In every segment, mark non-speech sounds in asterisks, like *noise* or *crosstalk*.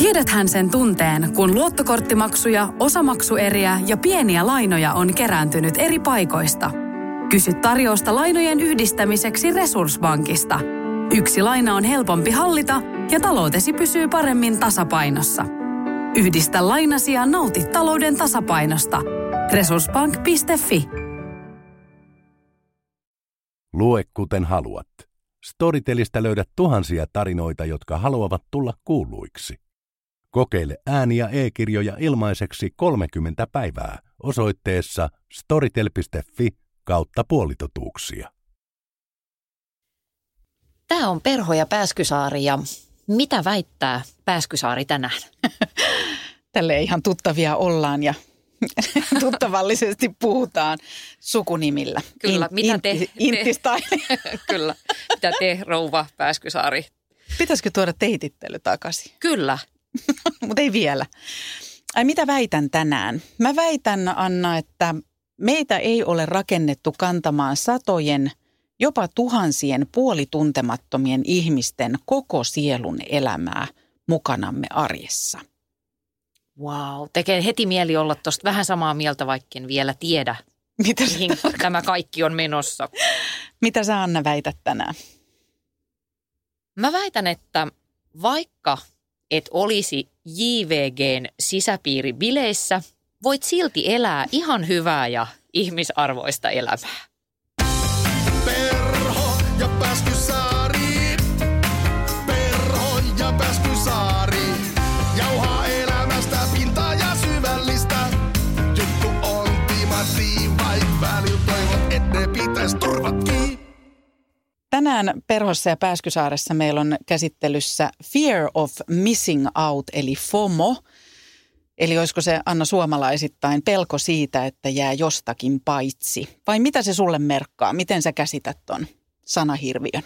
Tiedäthän sen tunteen, kun luottokorttimaksuja, osamaksueriä ja pieniä lainoja on kerääntynyt eri paikoista. Kysy tarjousta lainojen yhdistämiseksi Resurssbankista. Yksi laina on helpompi hallita ja taloutesi pysyy paremmin tasapainossa. Yhdistä lainasi ja nauti talouden tasapainosta. Resurssbank.fi Lue kuten haluat. Storytelistä löydät tuhansia tarinoita, jotka haluavat tulla kuuluiksi. Kokeile ääni- ja e-kirjoja ilmaiseksi 30 päivää osoitteessa storytel.fi kautta puolitotuuksia. Tämä on Perho ja Pääskysaari ja mitä väittää Pääskysaari tänään? *laughs* Tälle ihan tuttavia ollaan ja *laughs* tuttavallisesti puhutaan sukunimillä. Kyllä, In, mitä te... Intti, te *laughs* Kyllä, mitä te rouva Pääskysaari? Pitäisikö tuoda teitittely takaisin? Kyllä. *laughs* Mutta ei vielä. Ai mitä väitän tänään? Mä väitän, Anna, että meitä ei ole rakennettu kantamaan satojen, jopa tuhansien puolituntemattomien ihmisten koko sielun elämää mukanamme arjessa. Wow, tekee heti mieli olla tuosta vähän samaa mieltä, vaikka en vielä tiedä, Mitä mihin tämä kaikki on menossa. Mitä sä Anna väität tänään? Mä väitän, että vaikka et olisi JVGn sisäpiiribileissä, voit silti elää ihan hyvää ja ihmisarvoista elämää. Perho ja. Tänään Perhossa ja Pääskysaaressa meillä on käsittelyssä Fear of Missing Out, eli FOMO. Eli olisiko se Anna suomalaisittain pelko siitä, että jää jostakin paitsi? Vai mitä se sulle merkkaa? Miten sä käsität ton sanahirviön?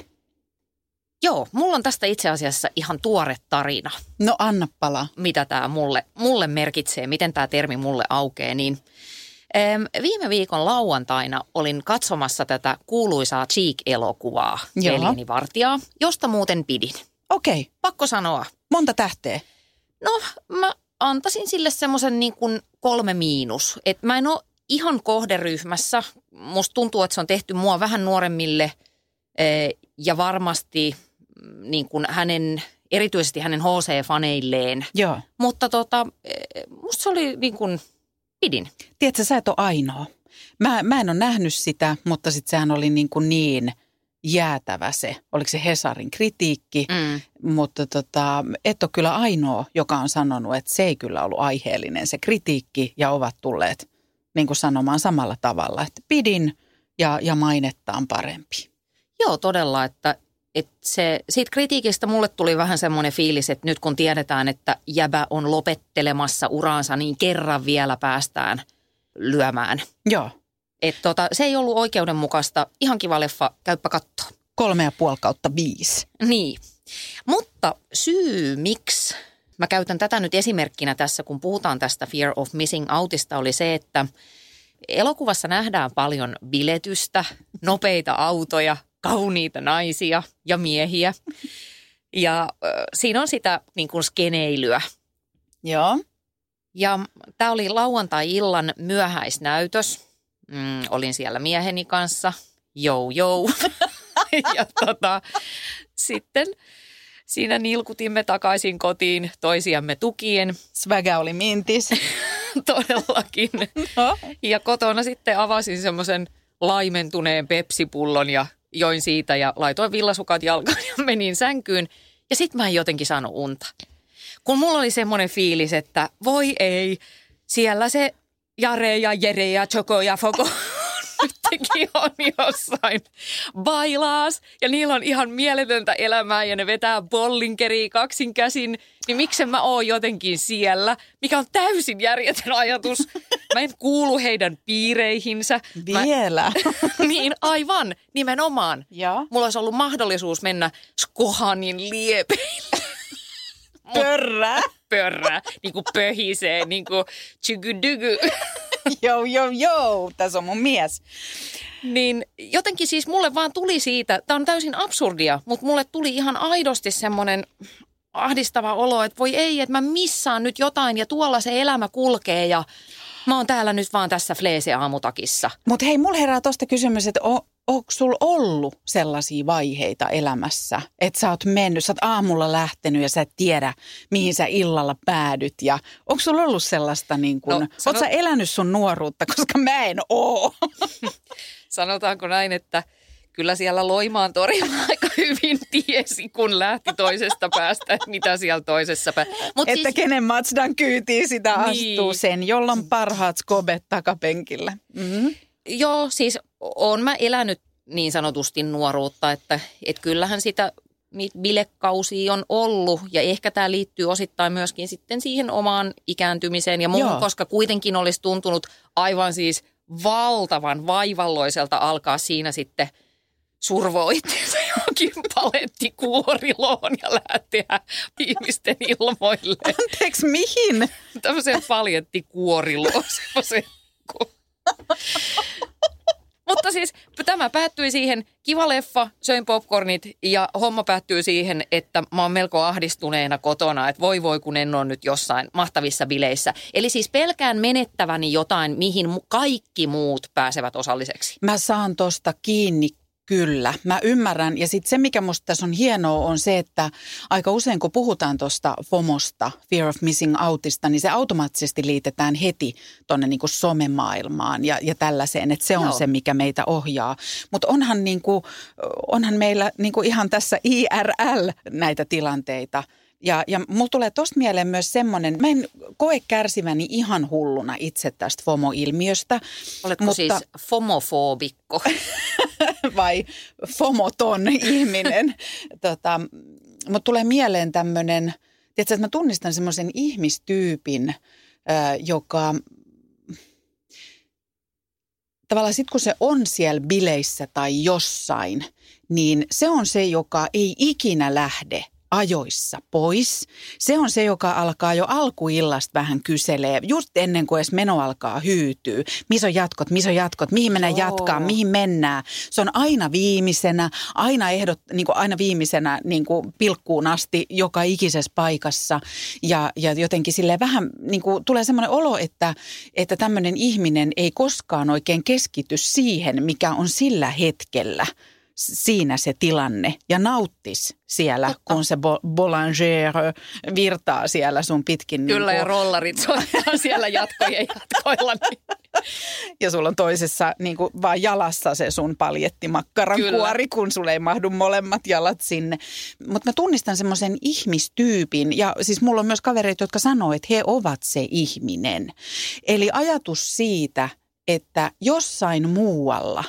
Joo, mulla on tästä itse asiassa ihan tuore tarina, No anna palaa. mitä tämä mulle, mulle merkitsee, miten tämä termi mulle aukeaa. Niin, viime viikon lauantaina olin katsomassa tätä kuuluisaa Cheek-elokuvaa, Joo. Veljeni Vartijaa, josta muuten pidin. Okei, okay. Pakko sanoa, monta tähteä? No, mä antaisin sille semmoisen niin kuin kolme miinus. Et mä en ole ihan kohderyhmässä. Musta tuntuu, että se on tehty mua vähän nuoremmille eh, ja varmasti mm, niin kuin hänen, erityisesti hänen HC-faneilleen. Joo. Mutta tota, eh, musta se oli niin kuin, pidin. Tiedätkö, sä et ole ainoa. Mä, mä en ole nähnyt sitä, mutta sitten sehän oli niin, kuin niin jäätävä se. Oliko se Hesarin kritiikki? Mm. Mutta tota, et ole kyllä ainoa, joka on sanonut, että se ei kyllä ollut aiheellinen se kritiikki ja ovat tulleet niin kuin sanomaan samalla tavalla, että pidin ja, ja mainettaan parempi. Joo, todella, että, että se, siitä kritiikistä mulle tuli vähän semmoinen fiilis, että nyt kun tiedetään, että jäbä on lopettelemassa uraansa, niin kerran vielä päästään lyömään. Joo, Et tota, se ei ollut oikeudenmukaista. Ihan kiva leffa, käyppä kattoo. kolme ja puoli kautta viisi. Niin. Mutta syy, miksi mä käytän tätä nyt esimerkkinä tässä, kun puhutaan tästä Fear of Missing Outista, oli se, että elokuvassa nähdään paljon biletystä, nopeita autoja, kauniita naisia ja miehiä. Ja äh, siinä on sitä niin kuin skeneilyä. Joo. Ja tämä oli lauantai-illan myöhäisnäytös. Mm, olin siellä mieheni kanssa. Jou, jou. *laughs* ja tota, sitten siinä nilkutimme takaisin kotiin toisiamme tukien. Svägä oli mintis. *laughs* Todellakin. No. Ja kotona sitten avasin semmoisen laimentuneen pepsipullon ja join siitä ja laitoin villasukat jalkaan ja *laughs* menin sänkyyn. Ja sitten mä en jotenkin saanut unta. Kun mulla oli semmoinen fiilis, että voi ei, siellä se Jare ja Jere ja Choco ja Foko *laughs* nytkin on jossain bailaas. Ja niillä on ihan mieletöntä elämää ja ne vetää bollinkeriä kaksin käsin. Niin miksen mä oon jotenkin siellä, mikä on täysin järjetön ajatus. Mä en kuulu heidän piireihinsä. Mä, Vielä. *laughs* niin, aivan, nimenomaan. Joo. Mulla olisi ollut mahdollisuus mennä Skohanin liepeille *laughs* Pörrää. pörrää, niin kuin pöhisee, niin kuin tsygydygy. *laughs* Joo, joo, joo. Tässä on mun mies. Niin jotenkin siis mulle vaan tuli siitä, tämä on täysin absurdia, mutta mulle tuli ihan aidosti semmoinen ahdistava olo, että voi ei, että mä missaan nyt jotain ja tuolla se elämä kulkee ja mä oon täällä nyt vaan tässä fleese-aamutakissa. Mutta hei, mulla herää tuosta kysymys, että o, onko sulla ollut sellaisia vaiheita elämässä, että sä oot mennyt, sä oot aamulla lähtenyt ja sä et tiedä, mihin sä illalla päädyt. Ja onko sulla ollut sellaista, niin kun, No, no, sano- oot sä elänyt sun nuoruutta, koska mä en oo. *laughs* Sanotaanko näin, että kyllä siellä Loimaan tori *laughs* aika hyvin tiesi, kun lähti toisesta päästä, että mitä siellä toisessa päässä. Mutta että siis, kenen Matsdan kyytiin sitä Niin. astuu sen, jolla on parhaat skobet takapenkillä. Mm-hmm. joo, siis on mä elänyt niin sanotusti nuoruutta, että et kyllähän sitä niitä bilekausia on ollut ja ehkä tämä liittyy osittain myöskin sitten siihen omaan ikääntymiseen ja muuhun, Joo. koska kuitenkin olisi tuntunut aivan siis valtavan vaivalloiselta alkaa siinä sitten survoa itseensä johonkin palettikuoriloon ja lähteä ihmisten ilmoille. Anteeksi, mihin? Tämmöiseen paljettikuoriloon, semmoiseen Mutta siis tämä päättyi siihen, kiva leffa, söin popcornit ja homma päättyy siihen, että mä oon melko ahdistuneena kotona, että voi voi kun en ole nyt jossain mahtavissa bileissä. Eli siis pelkään menettäväni jotain, mihin kaikki muut pääsevät osalliseksi. Mä saan tosta kiinni Kyllä, mä ymmärrän. Ja sitten se, mikä musta tässä on hienoa, on se, että aika usein kun puhutaan tuosta FOMOsta, Fear of Missing Outista, niin se automaattisesti liitetään heti tuonne niinku somemaailmaan ja, ja tällaiseen, että se on Joo. se, mikä meitä ohjaa. Mutta onhan, niinku, onhan meillä niinku ihan tässä IRL näitä tilanteita. Ja, ja mulla tulee tosta mieleen myös semmoinen, mä en koe kärsiväni ihan hulluna itse tästä FOMO-ilmiöstä. Oletko mutta, siis fomofoobikko? *laughs* vai FOMOton ihminen. *laughs* tota, mutta tulee mieleen tämmöinen, tiedätkö, että mä tunnistan semmoisen ihmistyypin, ö, joka tavallaan sitten kun se on siellä bileissä tai jossain, niin se on se, joka ei ikinä lähde ajoissa pois. Se on se, joka alkaa jo alkuillasta vähän kyselee, just ennen kuin edes meno alkaa hyytyy. Missä on jatkot, missä on jatkot, mihin mennään Joo. jatkaa, mihin mennään. Se on aina viimeisenä, aina, ehdot, niin kuin aina viimeisenä niin kuin pilkkuun asti joka ikisessä paikassa. Ja, ja jotenkin sille vähän niin kuin tulee semmoinen olo, että, että tämmöinen ihminen ei koskaan oikein keskity siihen, mikä on sillä hetkellä siinä se tilanne ja nauttis siellä, Totta. kun se bo- boulanger virtaa siellä sun pitkin. Kyllä niin ja kuin, rollarit soittaa *laughs* siellä jatkojen jatkoilla. Niin. ja sulla on toisessa niin kuin, vaan jalassa se sun paljettimakkaran Kyllä. kuori, kun sulle ei mahdu molemmat jalat sinne. Mutta mä tunnistan semmoisen ihmistyypin ja siis mulla on myös kavereita, jotka sanoo, että he ovat se ihminen. Eli ajatus siitä, että jossain muualla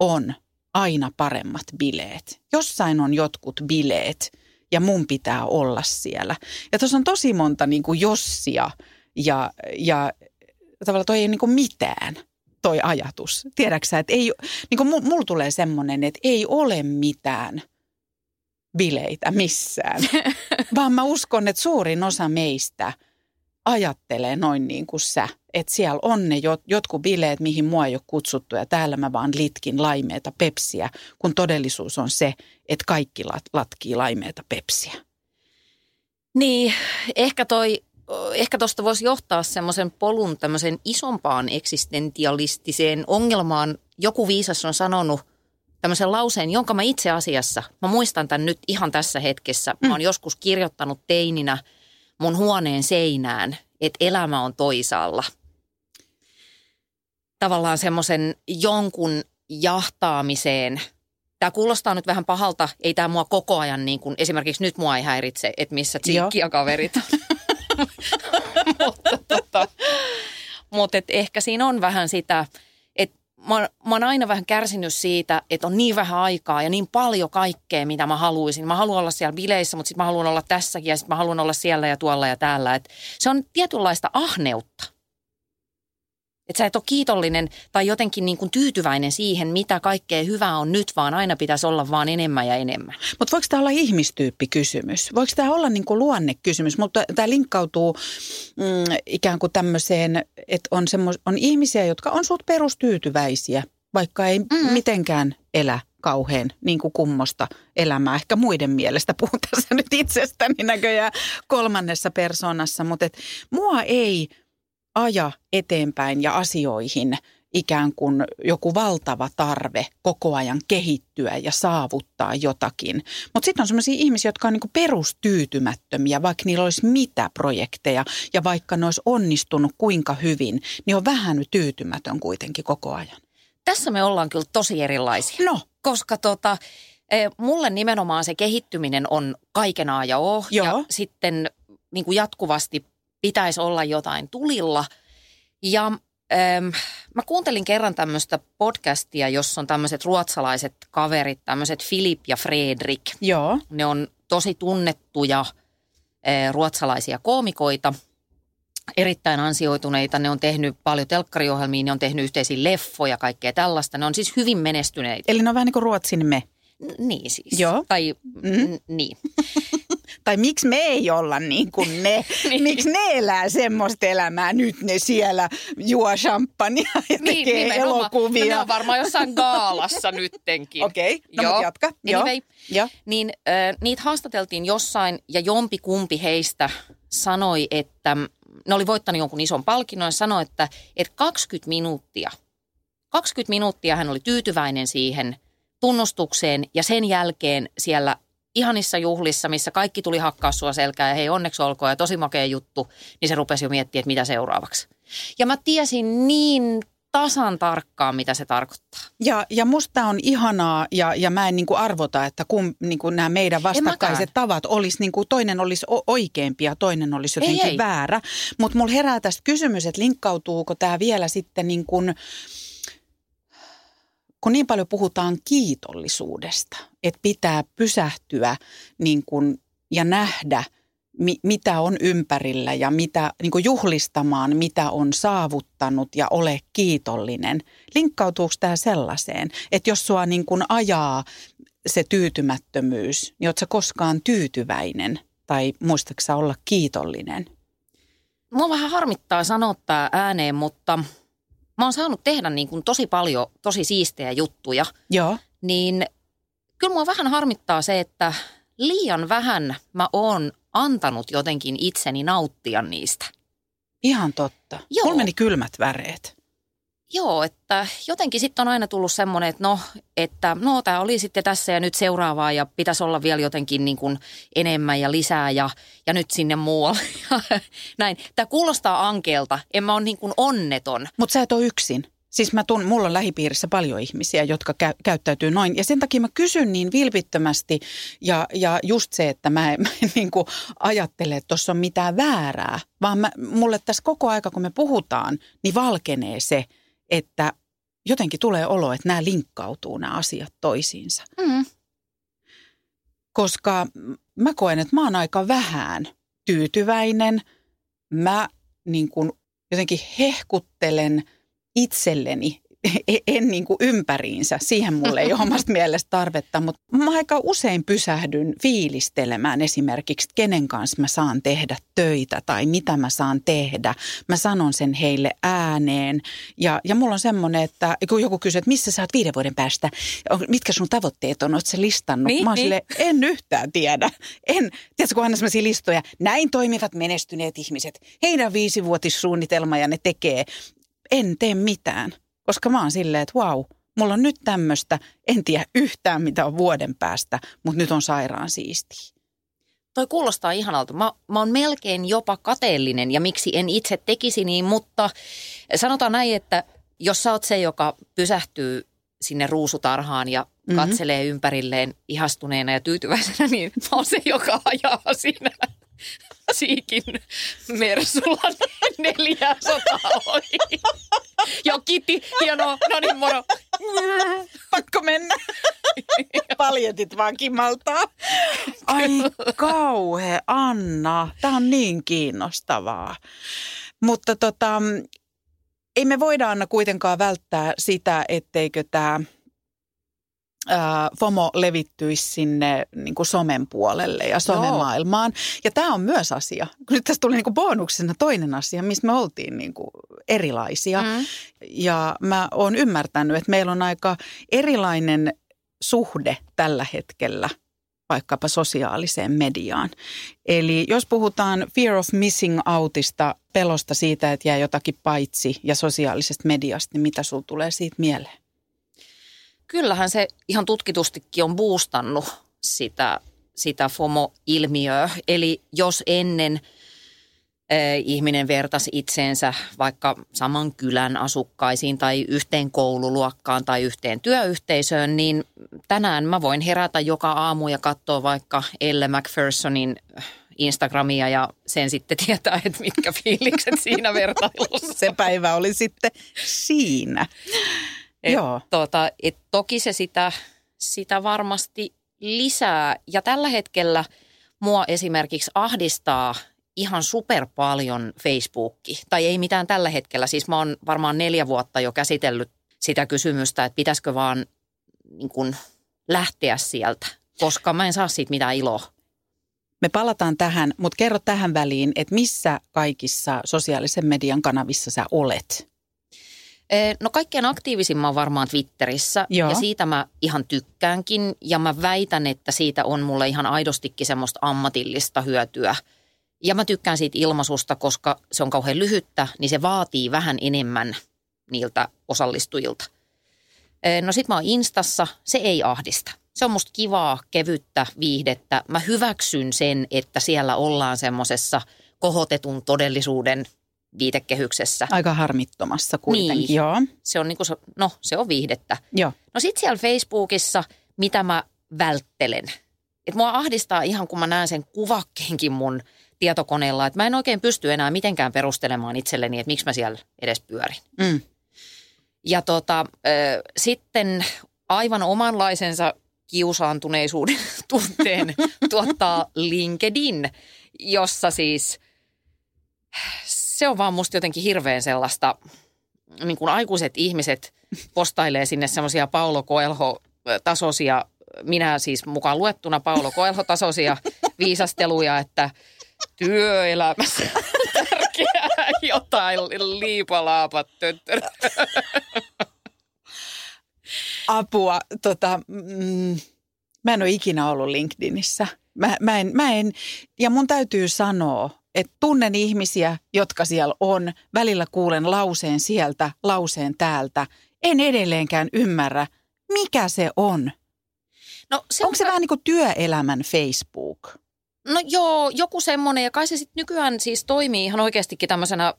on aina paremmat bileet. Jossain on jotkut bileet ja mun pitää olla siellä. Ja tuossa on tosi monta niin kuin jossia ja, ja tavallaan toi ei niin kuin mitään toi ajatus. Tiedätkö sä, että ei, niin kuin mulla tulee semmoinen, että ei ole mitään bileitä missään. *laughs* Vaan mä uskon, että suurin osa meistä ajattelee noin niin kuin sä. Että siellä on ne jot, jotkut bileet, mihin mua ei ole kutsuttu ja täällä mä vaan litkin laimeeta pepsiä, kun todellisuus on se, että kaikki lat, latkii laimeeta pepsiä. Niin, ehkä toi, ehkä tuosta voisi johtaa semmoisen polun tämmöisen isompaan eksistentialistiseen ongelmaan. Joku viisas on sanonut tämmöisen lauseen, jonka mä itse asiassa, mä muistan tämän nyt ihan tässä hetkessä. Mä oon joskus kirjoittanut teininä mun huoneen seinään, että elämä on toisaalla. Tavallaan semmoisen jonkun jahtaamiseen. Tämä kuulostaa nyt vähän pahalta, ei tämä mua koko ajan niin kuin, esimerkiksi nyt mua ei häiritse, että missä Tsinkki ja kaverit on. *laughs* mutta tota, mutta et ehkä siinä on vähän sitä, mä, mä oon aina vähän kärsinyt siitä, että on niin vähän aikaa ja niin paljon kaikkea, mitä mä haluaisin. Mä haluan olla siellä bileissä, mutta sitten mä haluan olla tässäkin ja sitten mä haluan olla siellä ja tuolla ja täällä. Et se on tietynlaista ahneutta. Että sä et ole kiitollinen tai jotenkin niin kuin tyytyväinen siihen, mitä kaikkea hyvää on nyt, vaan aina pitäisi olla vaan enemmän ja enemmän. Mutta voiko tämä olla ihmistyyppikysymys? Voiko tämä olla niinku luonnekysymys? Mutta tämä linkkautuu mm, ikään kuin tämmöiseen, että on, semmos, on ihmisiä, jotka on suht perustyytyväisiä, vaikka ei mm. mitenkään elä kauhean niin kuin kummosta elämää. Ehkä muiden mielestä puhun tässä nyt itsestäni näköjään kolmannessa persoonassa, mutta et mua ei aja eteenpäin ja asioihin ikään kuin joku valtava tarve koko ajan kehittyä ja saavuttaa jotakin. Mutta sitten on sellaisia ihmisiä, jotka on niinku perustyytymättömiä, vaikka niillä olisi mitä projekteja ja vaikka ne olisi onnistunut kuinka hyvin, niin on vähän tyytymätön kuitenkin koko ajan. Tässä me ollaan kyllä tosi erilaisia. No, Koska tota, eh, mulle nimenomaan se kehittyminen on kaiken A ja O. Joo. Ja sitten niin kuin jatkuvasti pitäisi olla jotain tulilla. Ja ähm, mä kuuntelin kerran tämmöistä podcastia, jossa on tämmöiset ruotsalaiset kaverit, tämmöiset Filip ja Fredrik. joo, Ne on tosi tunnettuja eh, ruotsalaisia koomikoita, erittäin ansioituneita. Ne on tehnyt paljon telkkariohjelmia, ne on tehnyt yhteisiä leffoja, kaikkea tällaista. Ne on siis hyvin menestyneitä. eli ne on vähän niin kuin Ruotsin me. Niin siis. Joo. Tai mm. niin. *laughs* Tai miksi me ei olla niin kuin ne? *laughs* Niin. Miksi ne elää semmoista elämää? Nyt ne siellä juo champagnea ja tekee nimenomaan. elokuvia. No, ne on varmaan jossain gaalassa nyttenkin. *laughs* Okei, okay, no Joo. jatka. Joo. Anyway, Joo. niin äh, niitä haastateltiin jossain ja jompi kumpi heistä sanoi, että ne oli voittanut jonkun ison palkinnon ja sanoi, että, että 20 minuuttia, 20 minuuttia hän oli tyytyväinen siihen tunnustukseen ja sen jälkeen siellä ihanissa juhlissa, missä kaikki tuli hakkaa sua selkää ja hei onneksi olkoon ja tosi makea juttu, niin se rupesi jo miettimään, että mitä seuraavaksi. Ja mä tiesin niin tasan tarkkaan, mitä se tarkoittaa. Ja, ja musta on ihanaa ja, ja mä en niin kuin arvota, että kun niin kuin nämä meidän vastakkaiset tavat olisi, niin kuin toinen olisi oikeampi ja toinen olisi Ei, jotenkin ei. väärä. Mutta mulla herää tästä kysymys, että linkkautuuko tämä vielä sitten niin kuin, kun niin paljon puhutaan kiitollisuudesta, että pitää pysähtyä niin kuin, ja nähdä, mi, mitä on ympärillä ja mitä, niin kuin juhlistamaan, mitä on saavuttanut ja ole kiitollinen. Linkkautuuko tämä sellaiseen, että jos sua niin kuin ajaa se tyytymättömyys, niin ootko koskaan tyytyväinen tai muistatko olla kiitollinen? Mua vähän harmittaa sanoa tämä ääneen, mutta mä oon saanut tehdä niin kuin tosi paljon tosi siistejä juttuja. Joo. Niin kyllä mua vähän harmittaa se, että liian vähän mä oon antanut jotenkin itseni nauttia niistä. Ihan totta. Joo. Mulla meni kylmät väreet. Joo, että jotenkin sitten on aina tullut semmoinen, että no, että no tämä oli sitten tässä ja nyt seuraavaa ja pitäisi olla vielä jotenkin niin kuin enemmän ja lisää ja, ja nyt sinne muualle. *laughs* Näin. Tämä kuulostaa ankeelta. En mä ole niin kuin onneton. Mutta sä et ole yksin. Siis mä tun, mulla on lähipiirissä paljon ihmisiä, jotka kä- käyttäytyy noin. Ja sen takia mä kysyn niin vilpittömästi ja, ja just se, että mä en, *laughs* mä en niin kuin ajattele, että tuossa on mitään väärää. Vaan mä, mulle tässä koko aika, kun me puhutaan, niin valkenee se, että jotenkin tulee olo, että nämä linkkautuu nämä asiat toisiinsa. Mm. Koska mä koen, että mä oon aika vähän tyytyväinen. Mä niin kuin jotenkin hehkuttelen itselleni, en niin kuin ympäriinsä. Siihen mulle ei ole omasta mielestä tarvetta, mutta mä aika usein pysähdyn fiilistelemään esimerkiksi, että kenen kanssa mä saan tehdä töitä tai mitä mä saan tehdä. Mä sanon sen heille ääneen ja, ja mulla on semmoinen, että kun joku kysyy, että missä sä oot viiden vuoden päästä, mitkä sun tavoitteet on, oot sä listannut? Niin, mä oon niin. silleen, en yhtään tiedä. En, tiedätkö, kun aina sellaisia listoja, näin toimivat menestyneet ihmiset, heidän viisivuotissuunnitelma ja ne tekee. En tee mitään, koska mä oon silleen, että vau, mulla on nyt tämmöistä, en tiedä yhtään mitä on vuoden päästä, mutta nyt on sairaan siistiä. Toi kuulostaa ihanalta. Mä, mä oon melkein jopa kateellinen ja miksi en itse tekisi niin, mutta sanotaan näin, että jos sä oot se, joka pysähtyy sinne ruusutarhaan ja Mhm. katselee ympärilleen ihastuneena ja tyytyväisenä, niin mä oon se, joka ajaa siinä siikin Mersulla 400 ohi. Joo, Kitti, hienoa. No niin, moro. Pakko mennä. Paljetit vaan kimaltaa. Ai kauhe, Anna. Tämä on niin kiinnostavaa. Mutta tota, ei me voida Anna kuitenkaan välttää sitä, etteikö tämä FOMO levittyisi sinne niin kuin somen puolelle ja somemaailmaan. Ja tämä on myös asia. Nyt tässä tuli niin kuin bonuksena toinen asia, missä me oltiin niin kuin erilaisia. Mm. Ja mä oon ymmärtänyt, että meillä on aika erilainen suhde tällä hetkellä vaikkapa sosiaaliseen mediaan. Eli jos puhutaan fear of missing outista, pelosta siitä, että jää jotakin paitsi ja sosiaalisesta mediasta, niin mitä sulla tulee siitä mieleen? Kyllähän se ihan tutkitustikin on boostannut sitä, sitä FOMO-ilmiöä. Eli jos ennen – ihminen vertasi itseensä vaikka saman kylän asukkaisiin tai yhteen koululuokkaan tai yhteen työyhteisöön, niin tänään mä voin herätä joka aamu ja katsoa vaikka Elle McPhersonin Instagramia ja sen sitten tietää, että mitkä fiilikset siinä vertailussa. Se päivä oli sitten siinä. Et, Joo. Tota, et toki se sitä, sitä varmasti lisää ja tällä hetkellä mua esimerkiksi ahdistaa – ihan super paljon Facebookki. Tai ei mitään tällä hetkellä. Siis mä oon varmaan neljä vuotta jo käsitellyt sitä kysymystä, että pitäisikö vaan niin kuin lähteä sieltä, koska mä en saa siitä mitään iloa. Me palataan tähän, mutta kerro tähän väliin, että missä kaikissa sosiaalisen median kanavissa sä olet? No kaikkein aktiivisimman varmaan Twitterissä Joo. ja siitä mä ihan tykkäänkin ja mä väitän, että siitä on mulle ihan aidostikin semmoista ammatillista hyötyä – ja mä tykkään siitä ilmaisusta, koska se on kauhean lyhyttä, niin se vaatii vähän enemmän niiltä osallistujilta. No sit mä oon Instassa, se ei ahdista. Se on musta kivaa, kevyttä viihdettä. Mä hyväksyn sen, että siellä ollaan semmoisessa kohotetun todellisuuden viitekehyksessä. Aika harmittomassa kuitenkin, niin. joo. Se on niinku, no se on viihdettä. Joo. No sit siellä Facebookissa, mitä mä välttelen. Et mua ahdistaa ihan, kun mä näen sen kuvakkeenkin mun – tietokoneella, että mä en oikein pysty enää mitenkään perustelemaan itselleni, että miksi mä siellä edes pyörin. Mm. Ja tota, äh, sitten aivan omanlaisensa kiusaantuneisuuden *laughs* tunteen tuottaa LinkedIn, jossa siis se on vaan musta jotenkin hirveän sellaista, niin kuin aikuiset ihmiset postailee sinne semmoisia Paulo Coelho-tasoisia, minä siis mukaan luettuna Paulo Coelho-tasoisia viisasteluja, että – työelämässä tärkeää jotain liipalaapat Apua. Tota, mm, mä en ole ikinä ollut LinkedInissä. Mä, mä, en, mä en, ja mun täytyy sanoa, että tunnen ihmisiä, jotka siellä on. Välillä kuulen lauseen sieltä, lauseen täältä. En edelleenkään ymmärrä, mikä se on. No, se Onko on... se vähän niin kuin työelämän Facebook? No joo, joku semmoinen. Ja kai se sitten nykyään siis toimii ihan oikeastikin tämmöisenä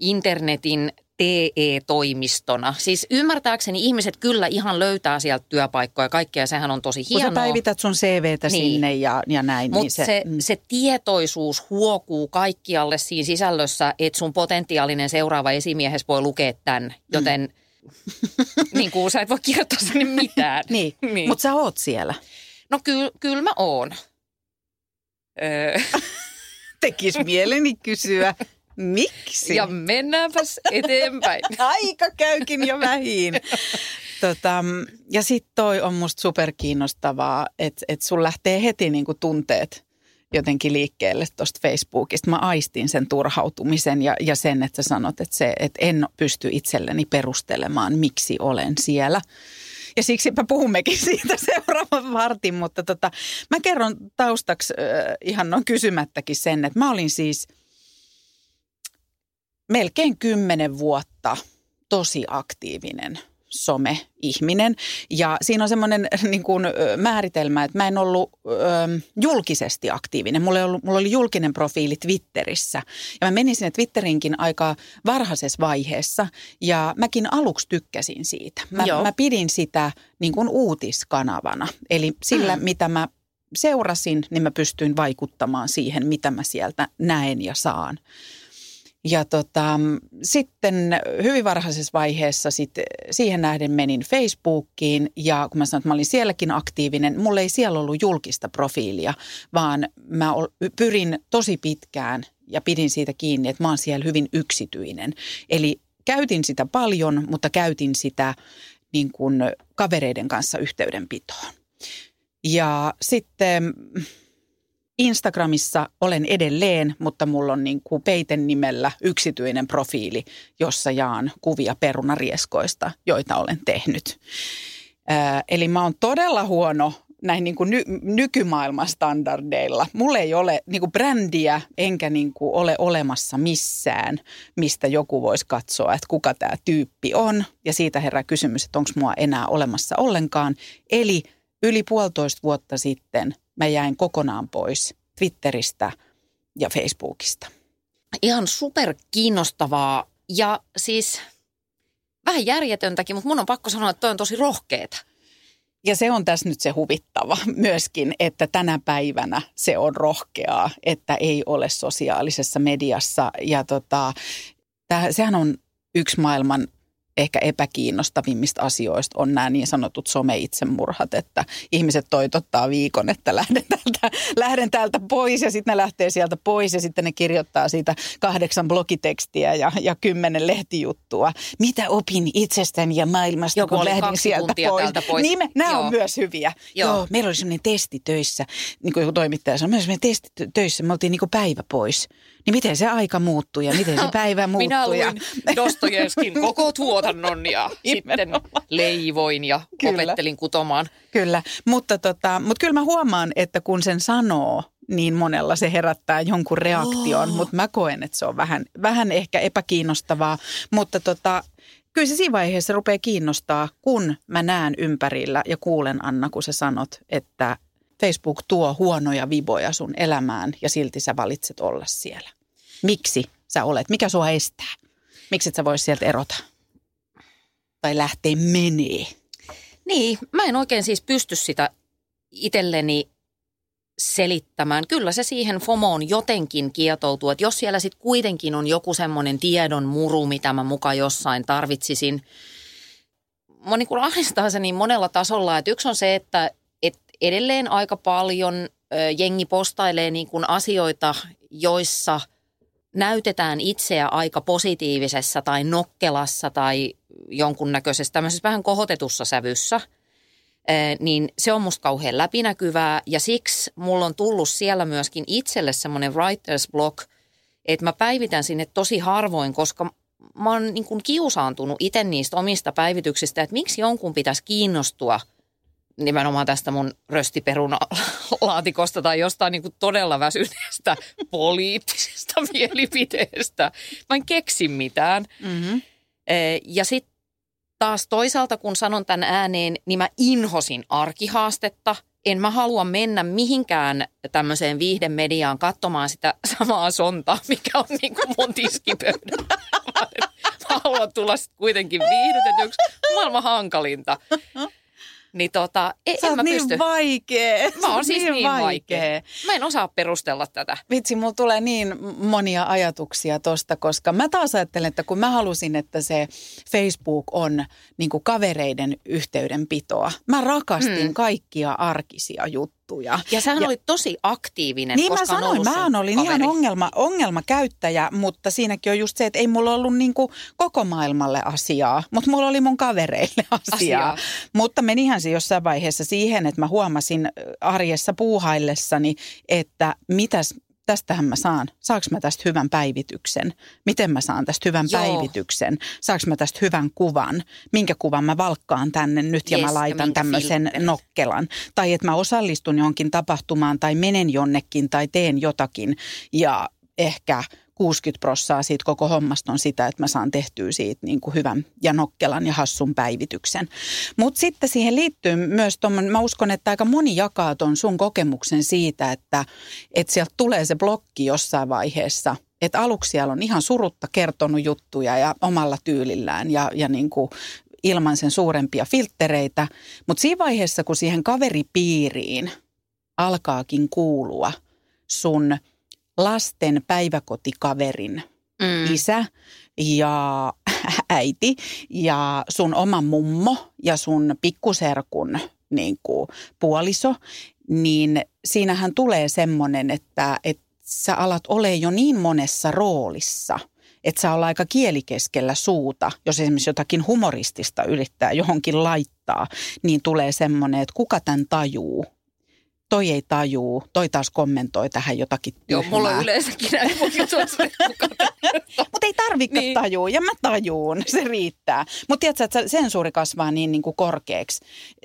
internetin TE-toimistona. Siis ymmärtääkseni ihmiset kyllä ihan löytää sieltä työpaikkoja ja kaikkea, sehän on tosi hienoa. Kun sä päivität sun CVtä niin. sinne ja, ja näin. Mutta niin se, se, mm. se tietoisuus huokuu kaikkialle siinä sisällössä, että sun potentiaalinen seuraava esimiehes voi lukea tämän, joten mm. niin kuin sä et voi kirjoittaa sinne *laughs* mitään. niin, niin. mutta sä oot siellä. No kyllä kyl mä oon. *laughs* Tekis mieleni kysyä, *laughs* miksi? Ja mennäänpäs eteenpäin. *laughs* Aika käykin jo vähin. Tota, ja sitten toi on musta superkiinnostavaa, että et sun lähtee heti niinku tunteet jotenkin liikkeelle tuosta Facebookista. Mä aistin sen turhautumisen ja, ja sen, että sä sanot, että, se, että en pysty itselleni perustelemaan, miksi olen siellä. Ja siksipä puhummekin *laughs* siitä seuraavan vartin, mutta tota, mä kerron taustaksi äh, ihan noin kysymättäkin sen, että mä olin siis melkein kymmenen vuotta tosi aktiivinen – some-ihminen. Ja siinä on semmoinen *laughs* niin kuin, määritelmä, että mä en ollut ö, julkisesti aktiivinen. Mulla, ollut, mulla oli julkinen profiili Twitterissä. Ja mä menin sinne Twitterinkin aika varhaisessa vaiheessa. Ja mäkin aluksi tykkäsin siitä. Mä, mä pidin sitä niin kuin uutiskanavana. Eli sillä, mm. mitä mä seurasin, niin mä pystyin vaikuttamaan siihen, mitä mä sieltä näen ja saan. Ja tota, sitten hyvin varhaisessa vaiheessa sit siihen nähden menin Facebookiin ja kun mä sanoin, että mä olin sielläkin aktiivinen, mulla ei siellä ollut julkista profiilia, vaan mä pyrin tosi pitkään ja pidin siitä kiinni, että mä oon siellä hyvin yksityinen. Eli käytin sitä paljon, mutta käytin sitä niin kuin kavereiden kanssa yhteydenpitoon. Ja sitten Instagramissa olen edelleen, mutta mulla on niin kuin peiten nimellä yksityinen profiili, jossa jaan kuvia perunarieskoista, joita olen tehnyt. Ää, eli mä oon todella huono näin niin kuin ny, nykymaailman standardeilla. Mulla ei ole niin kuin brändiä enkä niin kuin ole olemassa missään, mistä joku voisi katsoa, että kuka tämä tyyppi on. Ja siitä herää kysymys, että onko mua enää olemassa ollenkaan. Eli yli puolitoista vuotta sitten mä jäin kokonaan pois Twitteristä ja Facebookista. Ihan super kiinnostavaa ja siis vähän järjetöntäkin, mutta mun on pakko sanoa, että toi on tosi rohkeeta. Ja se on tässä nyt se huvittava *laughs* myöskin, että tänä päivänä se on rohkeaa, että ei ole sosiaalisessa mediassa. Ja tota, täh, sehän on yksi maailman ehkä epäkiinnostavimmista asioista on nämä niin sanotut some-itsemurhat, että ihmiset toitottaa viikon, että lähden täältä, lähden täältä pois ja sitten ne lähtee sieltä pois ja sitten ne kirjoittaa siitä kahdeksan blogitekstiä ja, ja kymmenen lehtijuttua. Mitä opin itsestäni ja maailmasta, Joku kun lähdin sieltä pois. pois. Niin me, nämä Joo. on myös hyviä. Joo. Joo. Meillä oli sellainen testi töissä, niin kuin joku toimittaja sanoi, meillä oli sellainen testi tö- töissä, me oltiin niin kuin päivä pois. Niin miten se aika muuttui ja miten se päivä muuttui. *laughs* Minä ja- luin Dostojevskin koko tuotannon ja *laughs* sitten leivoin ja Kyllä. opettelin kutomaan. Kyllä, mutta, tota, mutta kyllä mä huomaan, että kun sen sanoo, niin monella se herättää jonkun reaktion, oh. mutta mä koen, että se on vähän, vähän ehkä epäkiinnostavaa, mutta tota, kyllä se siinä vaiheessa rupeaa kiinnostaa, kun mä näen ympärillä ja kuulen Anna, kun sä sanot, että Facebook tuo huonoja viboja sun elämään ja silti sä valitset olla siellä. Miksi sä olet? Mikä sua estää? Miksi et sä vois sieltä erota? Tai lähteä menee? Niin, mä en oikein siis pysty sitä itselleni selittämään. Kyllä se siihen FOMOon jotenkin kietoutuu, että jos siellä sitten kuitenkin on joku semmoinen tiedon muru, mitä mä muka jossain tarvitsisin. Mä niin ahdistaa se niin monella tasolla, että yksi on se, että, että edelleen aika paljon jengi postailee niin kuin asioita, joissa näytetään itseä aika positiivisessa tai nokkelassa tai jonkunnäköisessä tämmöisessä vähän kohotetussa sävyssä – Ee, niin se on musta kauhean läpinäkyvää. Ja siksi mulla on tullut siellä myöskin itselle semmoinen writer's block, että mä päivitän sinne tosi harvoin, koska mä oon niin kuin kiusaantunut itse niistä omista päivityksistä, että miksi jonkun pitäisi kiinnostua nimenomaan tästä mun röstiperunalaatikosta *laughs* tai jostain niin kuin todella väsyneestä *laughs* poliittisesta mielipiteestä. Mä en keksi mitään. Mm-hmm. Ja sitten taas toisaalta, kun sanon tämän ääneen, niin mä inhosin arkihaastetta. En mä halua mennä mihinkään tämmöiseen viihdemediaan katsomaan sitä *laughs* samaa sontaa, mikä on niin kuin mun tiskipöydällä. Mä haluan tulla sit kuitenkin viihdytetyksi maailman hankalinta. Niin tota, en, Sä en mä niin pysty. vaikea. Mä oon siis niin vaikea. Mä en osaa perustella tätä. Vitsi, mulla tulee niin monia ajatuksia tosta, koska mä taas ajattelen, että kun mä halusin, että se Facebook on niin kavereiden yhteydenpitoa. Mä rakastin hmm. kaikkia arkisia juttuja. Ja sähän Ja- olit tosi aktiivinen, Niin mä koska on sanoin, mä olin ihan kaveri. ongelma, ongelmakäyttäjä, mutta siinäkin on just se, että ei mulla ollut niin kuin koko maailmalle asiaa, mutta mulla oli mun kavereille *laughs* asiaa. Asiaa. Mutta menihän se jossain vaiheessa siihen, että mä huomasin arjessa puuhaillessani, että mitäs, tästähän mä saan. Saanko mä tästä hyvän päivityksen? Miten mä saan tästä hyvän Joo. päivityksen? Saanko mä tästä hyvän kuvan? Minkä kuvan mä valkkaan tänne nyt ja Yes, mä laitan tämmöisen nokkelan. Tai että mä osallistun johonkin tapahtumaan tai menen jonnekin tai teen jotakin ja ehkä 60 prossaa siitä koko hommasta on sitä, että mä saan tehtyä siitä niin kuin hyvän ja nokkelan ja hassun päivityksen. Mutta sitten siihen liittyy myös tuommoinen, mä uskon, että aika moni jakaa ton sun kokemuksen siitä, että, että sieltä tulee se blokki jossain vaiheessa. Että aluksi siellä on ihan surutta kertonut juttuja ja omalla tyylillään ja, ja niin kuin ilman sen suurempia filttereitä. Mutta siinä vaiheessa, kun siihen kaveripiiriin alkaakin kuulua sun lasten päiväkotikaverin Mm. isä ja *laughs* äiti ja sun oma mummo ja sun pikkuserkun niin kuin puoliso, niin siinähän tulee semmoinen, että, että sä alat ole jo niin monessa roolissa, että sä olla aika kielikeskellä suuta, jos esimerkiksi jotakin humoristista yrittää johonkin laittaa, niin tulee semmoinen, että kuka tämän tajuu. Toi ei tajuu, toi taas kommentoi tähän jotakin Joo, tyhmää. mulla on yleensäkin näin Mutta ei tarvitse Niin. tajua, ja mä tajuun, se riittää. Mutta tiedätkö, että se sensuuri kasvaa niin, niin kuin korkeaksi,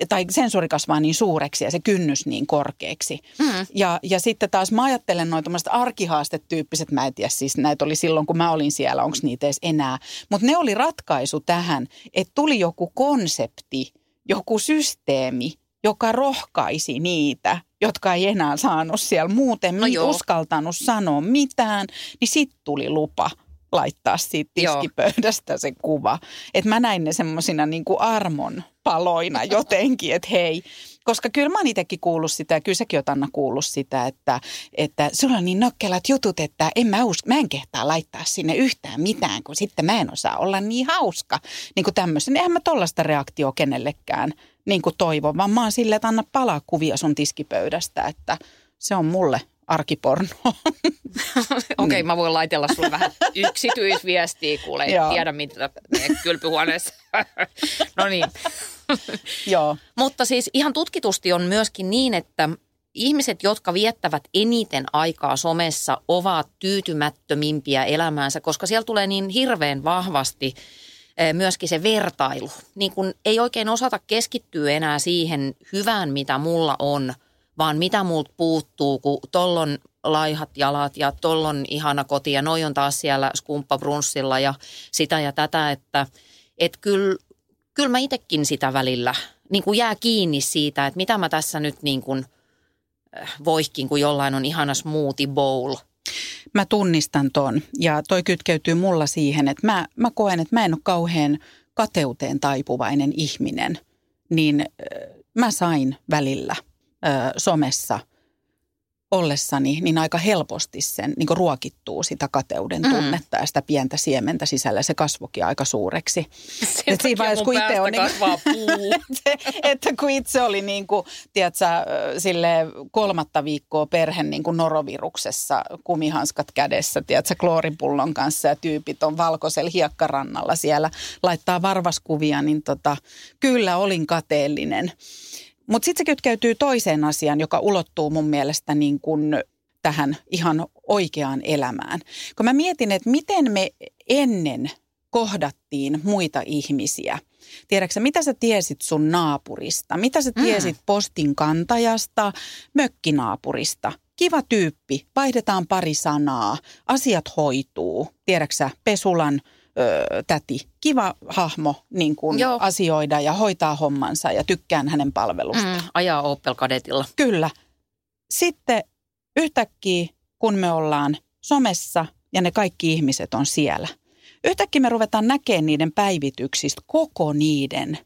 tai sensuuri kasvaa niin suureksi ja se kynnys niin korkeaksi. Mm. Ja, ja sitten taas mä ajattelen noin tämmöiset arkihaastetyyppiset, mä en tiedä siis näitä oli silloin kun mä olin siellä, onko niitä edes enää. Mutta ne oli ratkaisu tähän, että tuli joku konsepti, joku systeemi, joka rohkaisi niitä, jotka ei enää saanut siellä muuten No no joo. uskaltanut sanoa mitään, niin sitten tuli lupa laittaa siitä Joo. tiskipöydästä se kuva. Että mä näin ne semmoisina niin armon paloina *laughs* jotenkin, että hei. Koska kyllä mä oon itsekin kuullut sitä, ja kyllä säkin oot Anna kuullut sitä, että, että sulla on niin nokkelat jutut, että en mä, usk- mä en kehtaa laittaa sinne yhtään mitään, kun sitten mä en osaa olla niin hauska. Niin kuin tämmöisen, eihän mä tollaista reaktioa kenellekään niin kuin toivon, vaan mä oon silleen, että anna palaa kuvia sun tiskipöydästä, että se on mulle arkiporno. *laughs* Okei, okay, mä voin laitella sulle vähän yksityisviestiä, kuule, ei Joo. tiedä mitä meidän kylpyhuoneessa. *laughs* no niin. Joo. Mutta siis ihan tutkitusti on myöskin niin, että ihmiset, jotka viettävät eniten aikaa somessa, ovat tyytymättömimpiä elämäänsä, koska siellä tulee niin hirveän vahvasti myöskin se vertailu. Niin kun ei oikein osata keskittyä enää siihen hyvään, mitä mulla on, vaan mitä multa puuttuu, kun tollon laihat jalat ja tollon ihana koti ja noi on taas siellä skumppabrunssilla ja sitä ja tätä, että et kyllä kyllä mä itsekin sitä välillä niin kuin jää kiinni siitä, että mitä mä tässä nyt niin kuin äh, voihkin, kun jollain on ihana smoothie bowl. Mä tunnistan ton ja toi kytkeytyy mulla siihen, että mä, mä koen, että mä en ole kauhean kateuteen taipuvainen ihminen. Niin mä sain välillä somessa ollessani niin aika helposti sen niin ruokittuu sitä kateuden Mm. tunnetta ja sitä pientä siementä sisällä. Se kasvokin aika suureksi. *laughs* Sen Et siinä vaiheessa, kun itse on niin- kasvaa puu. *laughs* Se, että kun itse oli niin kuin, tiedätkö, sille kolmatta viikkoa perhe niin kuin noroviruksessa, kumihanskat kädessä, tiedätkö, klooripullon kanssa ja tyypit on valkoisella hiekkarannalla siellä, laittaa varvaskuvia, niin tota, kyllä olin kateellinen. Mutta sitten se kytkeytyy toiseen asiaan, joka ulottuu mun mielestä niin kuin tähän ihan oikeaan elämään. Kun mä mietin, että miten me ennen kohdattiin muita ihmisiä. Tiedätkö mitä sä tiesit sun naapurista? Mitä sä Mm. tiesit postin kantajasta, mökkinaapurista? Kiva tyyppi, vaihdetaan pari sanaa, asiat hoituu. Tiedätkö sä, Pesulan ö, täti, kiva hahmo niin kuin Joo. asioida ja hoitaa hommansa ja tykkään hänen palvelusta. Mm, ajaa Opel Kadetilla. Kyllä. Sitten yhtäkkiä, kun me ollaan somessa ja ne kaikki ihmiset on siellä, yhtäkkiä me ruvetaan näkemään niiden päivityksistä koko niiden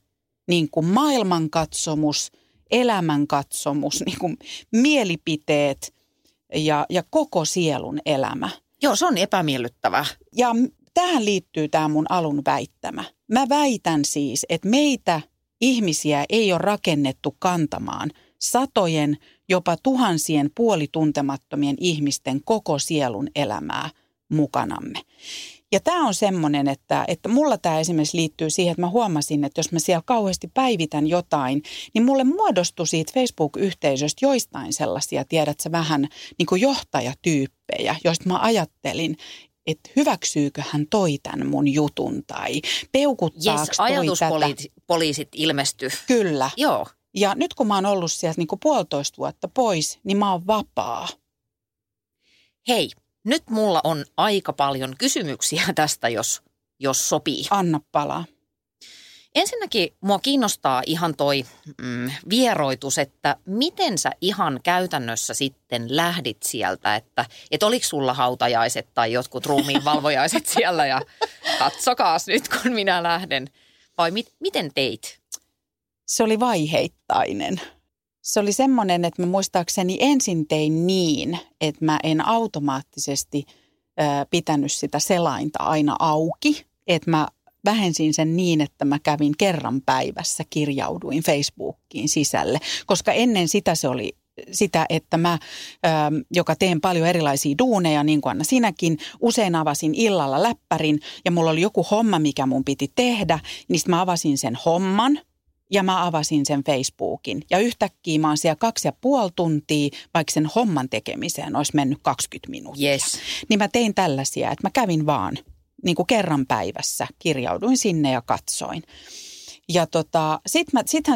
niin kuin maailmankatsomus, elämänkatsomus, niin kuin mielipiteet ja, ja koko sielun elämä. Joo, se on epämiellyttävää. Ja tähän liittyy tämä mun alun väittämä. Mä väitän siis, että meitä ihmisiä ei ole rakennettu kantamaan satojen, jopa tuhansien puolituntemattomien ihmisten koko sielun elämää mukanamme. Ja tämä on semmoinen, että, että mulla tämä esimerkiksi liittyy siihen, että mä huomasin, että jos mä siellä kauheasti päivitän jotain, niin mulle muodostui siitä Facebook-yhteisöstä joistain sellaisia, tiedät sä vähän niin kuin johtajatyyppejä, joista mä ajattelin, että hyväksyykö hän toi tämän mun jutun tai peukuttaako tätä. ajatuspoliisit ilmestyy. Kyllä. Joo. Ja nyt kun mä oon ollut sieltä niin kuin puolitoista vuotta pois, niin mä oon vapaa. Hei, nyt mulla on aika paljon kysymyksiä tästä, jos, jos sopii. Anna palaa. Ensinnäkin mua kiinnostaa ihan toi mm, vieroitus, että miten sä ihan käytännössä sitten lähdit sieltä, että et oliko sulla hautajaiset tai jotkut ruumiinvalvojaiset *laughs* siellä ja katsokaas nyt kun minä lähden. Vai mit, miten teit? Se oli vaiheittainen. Se oli semmoinen, että mä muistaakseni ensin tein niin, että mä en automaattisesti ö, pitänyt sitä selainta aina auki. Että mä vähensin sen niin, että mä kävin kerran päivässä, kirjauduin Facebookiin sisälle. Koska ennen sitä se oli sitä, että mä, ö, joka teen paljon erilaisia duuneja, niin kuin Anna sinäkin, usein avasin illalla läppärin ja mulla oli joku homma, mikä mun piti tehdä, niin mä avasin sen homman ja mä avasin sen Facebookin. Ja yhtäkkiä mä oon siellä kaksi ja puoli tuntia, vaikka sen homman tekemiseen olisi mennyt 20 minuuttia. Yes. Niin mä tein tällaisia, että mä kävin vaan niin kuin kerran päivässä kirjauduin sinne ja katsoin. Ja tota, sit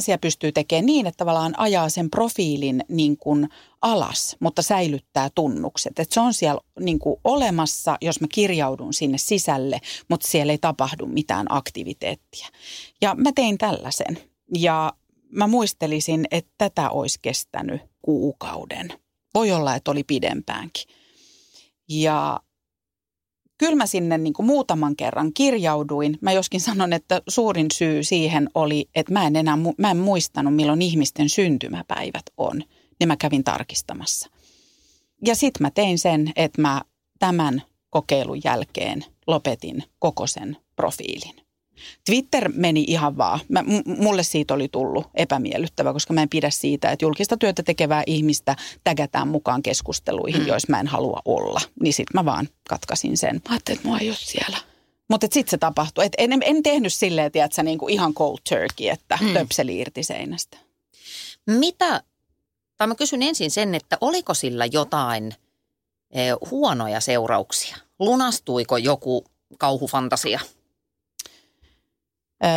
siellä pystyy tekemään niin, että tavallaan ajaa sen profiilin niin kuin alas, mutta säilyttää tunnukset. Että se on siellä niin kuin olemassa, jos mä kirjaudun sinne sisälle, mutta siellä ei tapahdu mitään aktiviteettia. Ja mä tein tällaisen. Ja mä muistelisin, että tätä olisi kestänyt kuukauden. Voi olla, että oli pidempäänkin. Ja kyllä mä sinne niin kuin muutaman kerran kirjauduin. Mä joskin sanon, että suurin syy siihen oli, että mä en enää mä en muistanut, milloin ihmisten syntymäpäivät on. Niin mä kävin tarkistamassa. Ja sitten mä tein sen, että mä tämän kokeilun jälkeen lopetin koko sen profiilin. Twitter meni ihan vaan. Mä, mulle siitä oli tullut epämiellyttävä, koska mä en pidä siitä, että julkista työtä tekevää ihmistä tägätään mukaan keskusteluihin, mm. joissa mä en halua olla. Niin sit mä vaan katkasin sen. Mä ajattelin, että mua ei ole siellä. Mutta sitten se tapahtui. Et en, en tehnyt silleen, että sä niinku ihan cold turkey, että mm. töpseli irti seinästä. Mitä, tai mä kysyn ensin sen, että oliko sillä jotain eh, huonoja seurauksia? Lunastuiko joku kauhufantasia?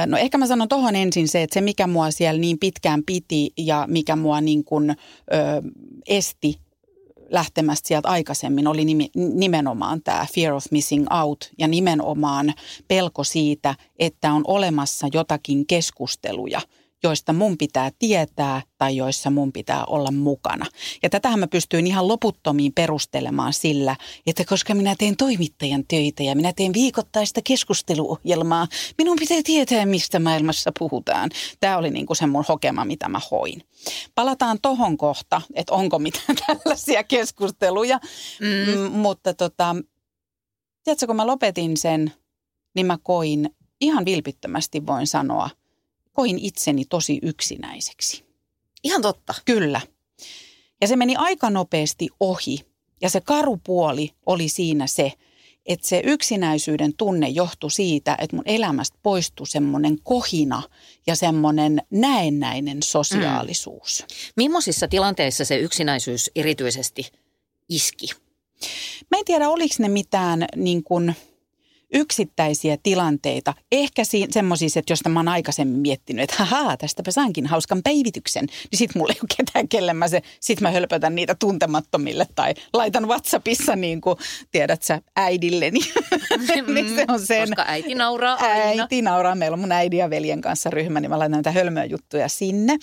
No ehkä mä sanon tuohon ensin se, että se mikä mua siellä niin pitkään piti ja mikä mua niin kuin, ö, esti lähtemästä sieltä aikaisemmin oli nimenomaan tämä fear of missing out ja nimenomaan pelko siitä, että on olemassa jotakin keskusteluja – joista mun pitää tietää tai joissa mun pitää olla mukana. Ja tätähän mä pystyin ihan loputtomiin perustelemaan sillä, että koska minä teen toimittajan töitä ja minä teen viikoittaista keskusteluohjelmaa, minun pitää tietää, mistä maailmassa puhutaan. Tämä oli niin kuin se mun hokema, mitä mä hoin. Palataan tohon kohta, että onko mitään *laughs* tällaisia keskusteluja, mm. M- mutta tota, tiedätkö, kun mä lopetin sen, niin mä koin ihan vilpittömästi voin sanoa – koin itseni tosi yksinäiseksi. Ihan totta. Kyllä. Ja se meni aika nopeasti ohi. Ja se karupuoli oli siinä se, että se yksinäisyyden tunne johtui siitä, että mun elämästä poistui semmoinen kohina ja semmoinen näennäinen sosiaalisuus. Mm. Millaisissa tilanteissa se yksinäisyys erityisesti iski? Mä en tiedä, oliko ne mitään niin kuin – yksittäisiä tilanteita, ehkä si- semmoisissa, että josta mä oon aikaisemmin miettinyt, että haha, tästäpä saankin hauskan päivityksen, niin sit mulla ei ole ketään, kelle mä se, sit mä hölpötän niitä tuntemattomille tai laitan WhatsAppissa niin kuin, tiedät sä, äidilleni. *laughs* niin se on sen. Koska äiti nauraa aina. Äiti nauraa. Meillä on mun äidin ja veljen kanssa ryhmä, niin mä laitan näitä hölmöjä juttuja sinne.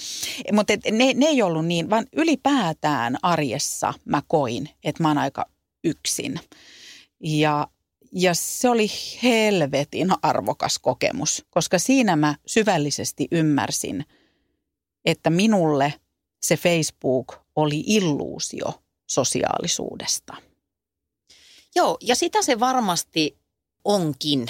Mutta ne, ne ei ollut niin, vaan ylipäätään arjessa mä koin, että mä oon aika yksin. Ja ja se oli helvetin arvokas kokemus, koska siinä mä syvällisesti ymmärsin, että minulle se Facebook oli illuusio sosiaalisuudesta. Joo, ja sitä se varmasti onkin.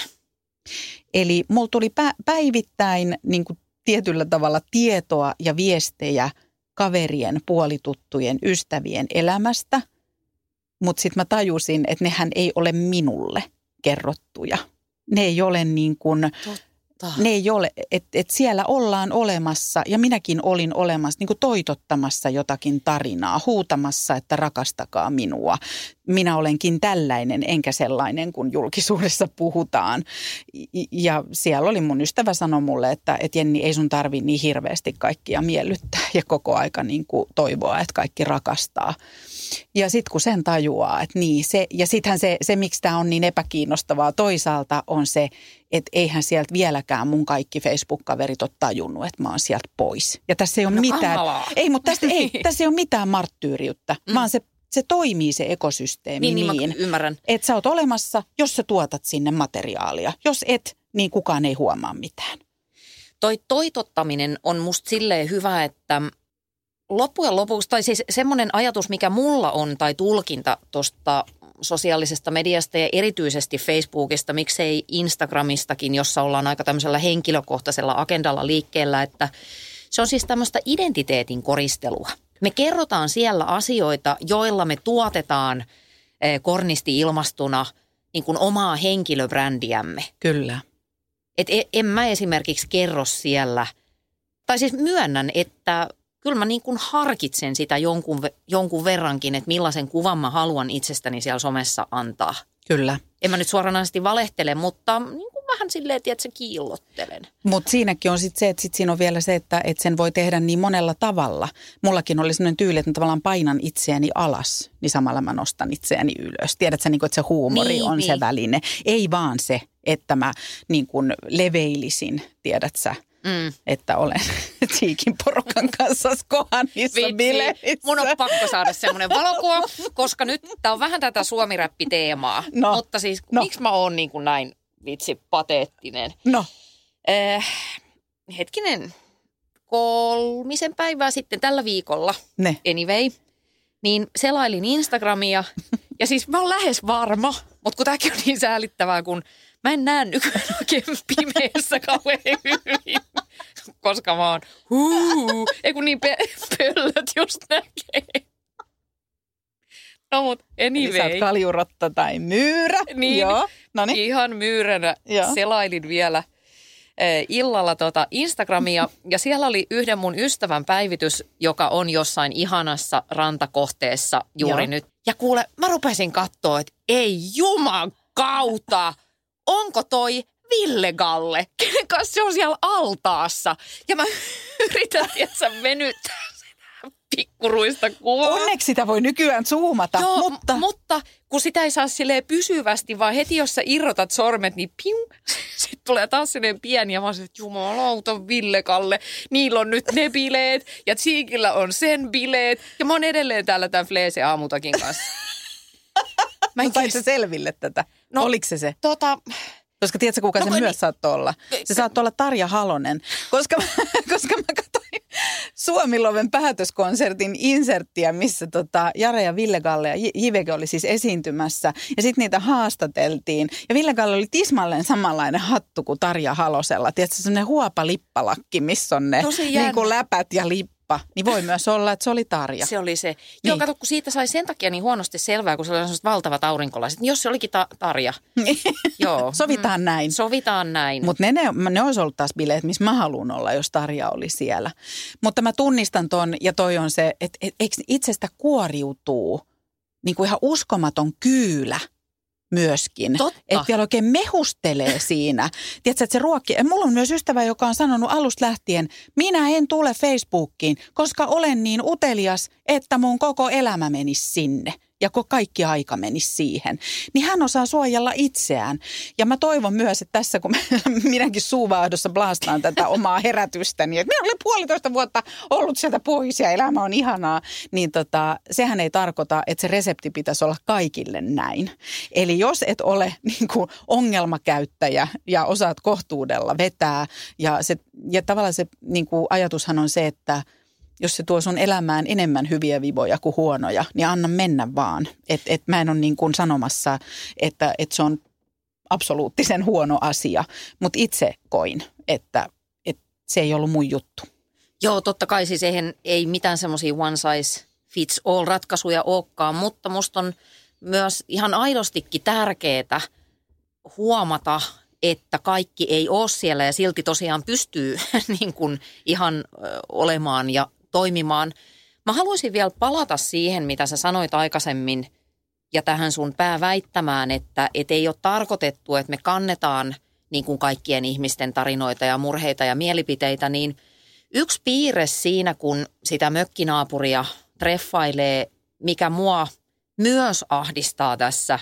Eli mulla tuli päivittäin niin kuin tietyllä tavalla tietoa ja viestejä kaverien, puolituttujen, ystävien elämästä – mutta sitten mä tajusin, että nehän ei ole minulle kerrottuja. Ne ei ole niin kuin, ne ei ole, että et siellä ollaan olemassa ja minäkin olin olemassa niin kuin toitottamassa jotakin tarinaa, huutamassa, että rakastakaa minua. Minä olenkin tällainen, enkä sellainen, kun julkisuudessa puhutaan. Ja siellä oli mun ystävä sanoi mulle, että, että Jenni, ei sun tarvi niin hirveästi kaikkia miellyttää ja koko aika niin kuin toivoa, että kaikki rakastaa. Ja sitten kun sen tajuaa, että niin se, ja sittenhän se, se miksi tämä on niin epäkiinnostavaa toisaalta on se, että eihän sieltä vieläkään mun kaikki Facebook-kaverit ole tajunnut, että mä oon sieltä pois. Ja tässä ei ole no, mitään, ei, mutta tästä ei, *laughs* tässä ei ole mitään marttyyriutta, mm. vaan se se toimii se ekosysteemi niin, niin, niin ymmärrän. että sä oot olemassa, jos sä tuotat sinne materiaalia. Jos et, niin kukaan ei huomaa mitään. Toi toitottaminen on musta silleen hyvä, että loppujen lopuksi, tai siis semmoinen ajatus, mikä mulla on, tai tulkinta tuosta sosiaalisesta mediasta ja erityisesti Facebookista, miksei Instagramistakin, jossa ollaan aika tämmöisellä henkilökohtaisella agendalla liikkeellä, että se on siis tämmöistä identiteetin koristelua. Me kerrotaan siellä asioita, joilla me tuotetaan eh, kornisti ilmastuna niin kuin omaa henkilöbrändiämme. Kyllä. Et e, en mä esimerkiksi kerro siellä, tai siis myönnän, että kyllä mä niin kuin harkitsen sitä jonkun, jonkun verrankin, että millaisen kuvan mä haluan itsestäni siellä somessa antaa. Kyllä. En mä nyt suoranaisesti valehtele, mutta niin kuin vähän silleen, että kiillottelen. Mutta siinäkin on sitten se, että sit siinä on vielä se, että et sen voi tehdä niin monella tavalla. Mullakin oli sellainen tyyli, että mä tavallaan painan itseäni alas, niin samalla mä nostan itseäni ylös. Tiedätkö, niin kuin, että se huumori Niin, on se niin. väline. Ei vaan se, että mä niin kuin leveilisin, tiedät sä, Mm. että olen *laughs* Tiikin porukan kanssa Skohanissa bileissä. Mun on pakko saada semmoinen valokuva, koska nyt tää on vähän tätä suomiräppiteemaa. No, Mutta siis no. miksi mä oon niin kuin näin vitsi pateettinen? No, Äh, hetkinen, kolmisen päivää sitten tällä viikolla, ne. anyway, niin selailin Instagramia. *laughs* ja siis mä oon lähes varma, mutta kun tämäkin on niin säälittävää, kun mä en näe nykyään oikein pimeässä kauhean hyvin. Koska mä oon, huu, ei kun niin pe- pöllöt just näkee. No mut Eli sä oot anyway, kaljurotta tai myyrä. Niin. Joo, no niin. ihan myyränä Joo. selailin vielä eh, illalla tota Instagramia ja siellä oli yhden mun ystävän päivitys, joka on jossain ihanassa rantakohteessa juuri Joo. nyt. Ja kuule, mä rupesin katsoa, että ei juman kautta, onko toi Ville Galle, kenen kanssa se on siellä altaassa. Ja mä *laughs* yritän, että venyttää sitä pikkuruista kuvaa. Onneksi sitä voi nykyään zoomata, Joo, mutta... mutta kun sitä ei saa silleen pysyvästi, vaan heti jos sä irrotat sormet, niin piu, sitten tulee taas silleen pieni ja mä oon että jumalauta Ville Kalle, niillä on nyt ne bileet ja Tsiikillä on sen bileet ja mä oon edelleen täällä tämän Fleese aamutakin kanssa. *laughs* Mä en No, sä selville tätä? No, Oliko se se? tota, Koska tiedätkö, kuka No, se kun myös niin- saattoi olla? Se saattoi olla Tarja Halonen, koska, *laughs* koska mä katsoin Suomiloven päätöskonsertin inserttiä, missä tota Jare ja Ville Galle ja Jiveke oli siis esiintymässä. Ja sitten niitä haastateltiin. Ja Ville Galle oli tismalleen samanlainen hattu kuin Tarja Halosella. Tiedätkö, semmoinen huopa lippalakki, missä on ne niin kuin läpät ja lippa. Niin voi myös olla, että se oli Tarja. se oli se. Joo, Niin. kato, kun siitä sai sen takia niin huonosti selvää, kun se oli sellaiset valtavat aurinkolaiset. Niin jos se olikin ta- Tarja. Joo. *laughs* Sovitaan näin. Sovitaan näin. Mutta ne, ne, ne olisi ollut taas bileet, missä mä haluan olla, jos Tarja oli siellä. Mutta mä tunnistan ton, ja toi on se, että et, eikö itsestä kuoriutuu niin kuin ihan uskomaton kyylä myöskin. Totta. Että vielä oikein mehustelee siinä. *laughs* Tiedätkö, että se ruokki. Mulla on myös ystävä, joka on sanonut alusta lähtien, minä en tule Facebookiin, koska olen niin utelias, että mun koko elämä menisi sinne. Ja ko- kaikki aika menisi siihen. Niin hän osaa suojella itseään. Ja mä toivon myös, että tässä kun *laughs* minäkin suuvaahdossa blastaan tätä omaa herätystäni, että minä olen puolitoista vuotta ollut sieltä pois ja elämä on ihanaa, niin tota, sehän ei tarkoita, että se resepti pitäisi olla kaikille näin. Eli jos et ole *laughs* niin kuin ongelmakäyttäjä ja osaat kohtuudella vetää ja, se, ja tavallaan se niin kuin ajatushan on se, että jos se tuo sun elämään enemmän hyviä vivoja kuin huonoja, niin anna mennä vaan. Et, et mä en ole niin kuin sanomassa, että, että se on absoluuttisen huono asia, mutta itse koin, että, että se ei ollut mun juttu. Joo, totta kai siis eihän, ei mitään semmoisia one size fits all ratkaisuja olekaan, mutta musta on myös ihan aidostikin tärkeää huomata, että kaikki ei ole siellä ja silti tosiaan pystyy *laughs* niin kuin ihan olemaan ja toimimaan. Mä haluaisin vielä palata siihen, mitä sä sanoit aikaisemmin ja tähän sun pääväittämään, että et ei ole tarkoitettu, että me kannetaan niin kuin kaikkien ihmisten tarinoita ja murheita ja mielipiteitä, niin yksi piirre siinä, kun sitä mökkinaapuria treffailee, mikä mua myös ahdistaa tässä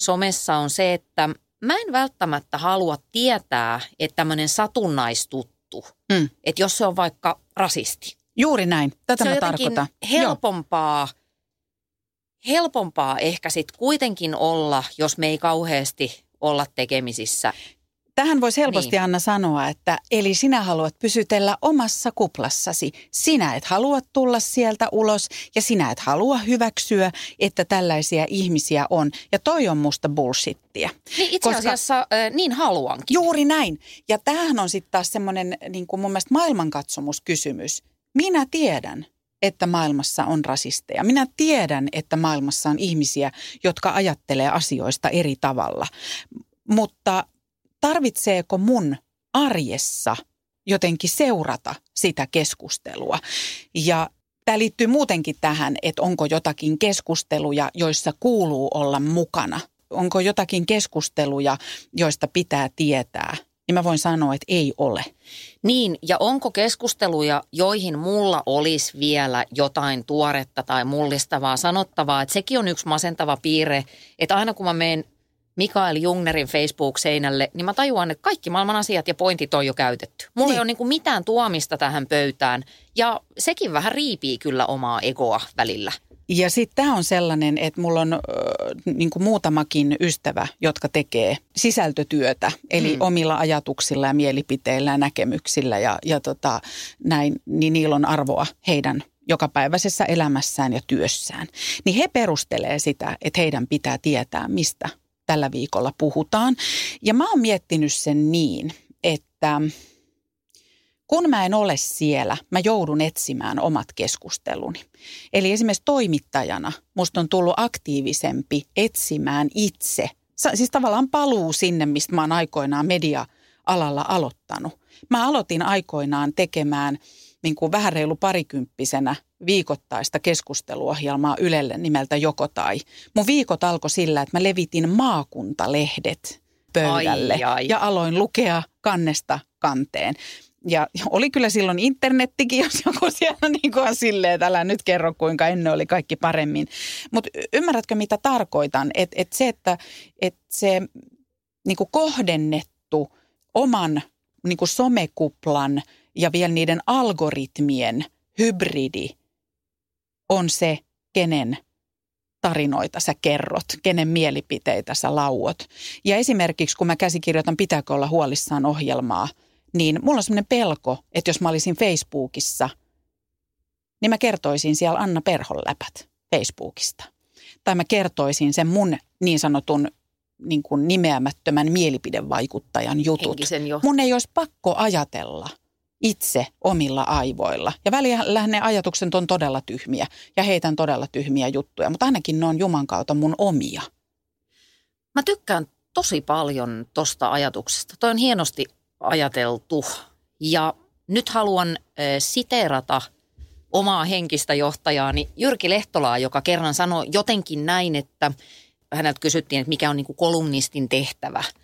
somessa on se, että mä en välttämättä halua tietää, että tämmöinen satunnaistuttu, Mm. että jos se on vaikka rasisti, Juuri näin, tätä se mä tarkoitan. helpompaa, helpompaa ehkä sitten kuitenkin olla, jos me ei kauheasti olla tekemisissä. Tähän voisi helposti Niin. Anna sanoa, että eli sinä haluat pysytellä omassa kuplassasi. Sinä et halua tulla sieltä ulos ja sinä et halua hyväksyä, että tällaisia ihmisiä on. Ja toi on musta bullshittia. Niin itse Koska- asiassa äh, niin haluankin. Juuri näin. Ja tämähän on sitten taas semmoinen niin kuin mun mielestä maailmankatsomuskysymys. Minä tiedän, että maailmassa on rasisteja. Minä tiedän, että maailmassa on ihmisiä, jotka ajattelee asioista eri tavalla. Mutta tarvitseeko mun arjessa jotenkin seurata sitä keskustelua? Ja tämä liittyy muutenkin tähän, että onko jotakin keskusteluja, joissa kuuluu olla mukana onko jotakin keskusteluja, joista pitää tietää, niin mä voin sanoa, että ei ole. Niin, ja onko keskusteluja, joihin mulla olisi vielä jotain tuoretta tai mullistavaa sanottavaa, että sekin on yksi masentava piirre, että aina kun mä menen Mikael Jungnerin Facebook-seinälle, niin mä tajuan, että kaikki maailman asiat ja pointit on jo käytetty. Mulla niin. ei ole niin mitään tuomista tähän pöytään ja sekin vähän riipii kyllä omaa egoa välillä. Ja sitten tämä on sellainen, että mulla on äh, niin kuin muutamakin ystävä, jotka tekee sisältötyötä, eli hmm. omilla ajatuksilla ja mielipiteillä ja näkemyksillä ja, ja tota, näin, niin niillä on arvoa heidän jokapäiväisessä elämässään ja työssään. Niin he perustelee sitä, että heidän pitää tietää, mistä tällä viikolla puhutaan. Ja mä oon miettinyt sen niin, että kun mä en ole siellä, mä joudun etsimään omat keskusteluni. Eli esimerkiksi toimittajana musta on tullut aktiivisempi etsimään itse. Siis tavallaan paluu sinne, mistä mä oon aikoinaan media-alalla aloittanut. Mä aloitin aikoinaan tekemään niin kuin vähän reilu parikymppisenä viikoittaista keskusteluohjelmaa Ylelle nimeltä Joko tai. Mun viikot alkoi sillä, että mä levitin maakuntalehdet pöydälle ai, ai. ja aloin lukea kannesta kanteen. Ja oli kyllä silloin internettikin, *laughs* jos joku siellä niin kuin on silleen, että älä nyt kerro kuinka ennen oli kaikki paremmin. Mutta ymmärrätkö mitä tarkoitan? Että et se, että et se niin kuin kohdennettu oman niin kuin somekuplan ja vielä niiden algoritmien hybridi on se, kenen tarinoita sä kerrot, kenen mielipiteitä sä lauot. Ja esimerkiksi kun mä käsikirjoitan Pitääkö olla huolissaan ohjelmaa, niin mulla on semmoinen pelko, että jos mä olisin Facebookissa, niin mä kertoisin siellä Anna Perhon läpät Facebookista. Tai mä kertoisin sen mun niin sanotun niin kuin nimeämättömän mielipidevaikuttajan jutut. Mun ei olisi pakko ajatella – itse omilla aivoilla. Ja välillä ne ajatukset on todella tyhmiä ja heitän todella tyhmiä juttuja, mutta ainakin ne on Juman kautta mun omia. Mä tykkään tosi paljon tosta ajatuksesta. Toi on hienosti ajateltu ja nyt haluan siteerata omaa henkistä johtajaani Jyrki Lehtolaa, joka kerran sanoi jotenkin näin, että häneltä kysyttiin, että mikä on niin kuin kolumnistin tehtävä –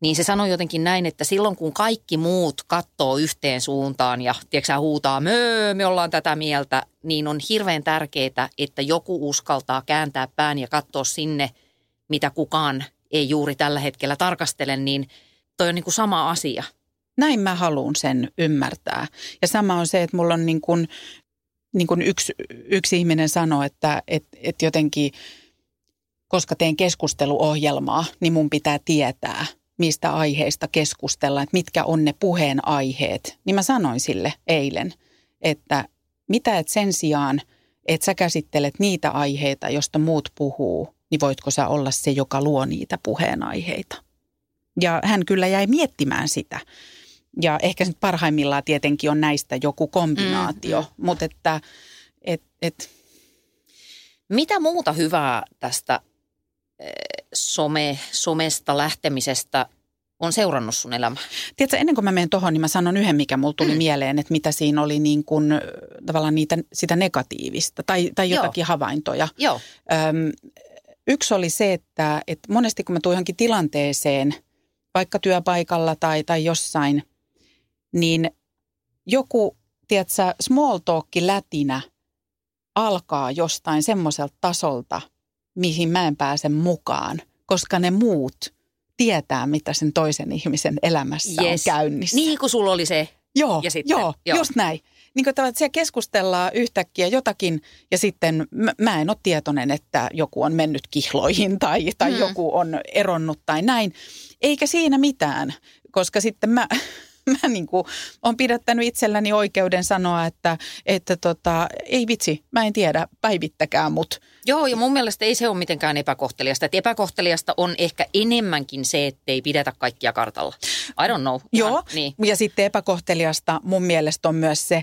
niin se sanoi jotenkin näin, että silloin kun kaikki muut katsoo yhteen suuntaan ja tiedätkö, huutaa, möö, me ollaan tätä mieltä, niin on hirveän tärkeää, että joku uskaltaa kääntää pään ja katsoa sinne, mitä kukaan ei juuri tällä hetkellä tarkastele, niin toi on niin kuin sama asia. Näin mä haluan sen ymmärtää. Ja sama on se, että mulla on niin kuin, niin kuin yksi, yksi ihminen sanoi, että, että, että jotenkin, koska teen keskusteluohjelmaa, niin mun pitää tietää – mistä aiheista keskustellaan, että mitkä on ne puheenaiheet, niin mä sanoin sille eilen, että mitä et sen sijaan, että sä käsittelet niitä aiheita, josta muut puhuu, niin voitko sä olla se, joka luo niitä puheenaiheita. Ja hän kyllä jäi miettimään sitä. Ja ehkä nyt parhaimmillaan tietenkin on näistä joku kombinaatio, mm, mutta että et, et. Mitä muuta hyvää tästä some, somesta lähtemisestä on seurannut sun elämä? Tiedätkö, ennen kuin mä menen tuohon, niin mä sanon yhden, mikä mulla tuli mm. mieleen, että mitä siinä oli niin kuin, tavallaan niitä, sitä negatiivista tai, tai jotakin Joo. havaintoja. Joo. Öm, yksi oli se, että, että monesti kun mä tuun johonkin tilanteeseen, vaikka työpaikalla tai, tai jossain, niin joku, tiedätkö, small talk lätinä alkaa jostain semmoiselta tasolta – mihin mä en pääse mukaan, koska ne muut tietää, mitä sen toisen ihmisen elämässä yes. on käynnissä. Niin kuin sulla oli se. Joo, ja sitten, joo, joo, just näin. Niin kuin että siellä keskustellaan yhtäkkiä jotakin ja sitten mä, mä en ole tietoinen, että joku on mennyt kihloihin tai, tai mm. joku on eronnut tai näin. Eikä siinä mitään, koska sitten mä, *laughs* mä niin kuin olen pidättänyt itselläni oikeuden sanoa, että, että tota, ei vitsi, mä en tiedä, päivittäkään mut. Joo, ja mun mielestä ei se ole mitenkään epäkohteliasta. Että epäkohteliasta on ehkä enemmänkin se, että ei pidetä kaikkia kartalla. I don't know. Joo, Ihan, niin. ja sitten epäkohteliasta mun mielestä on myös se,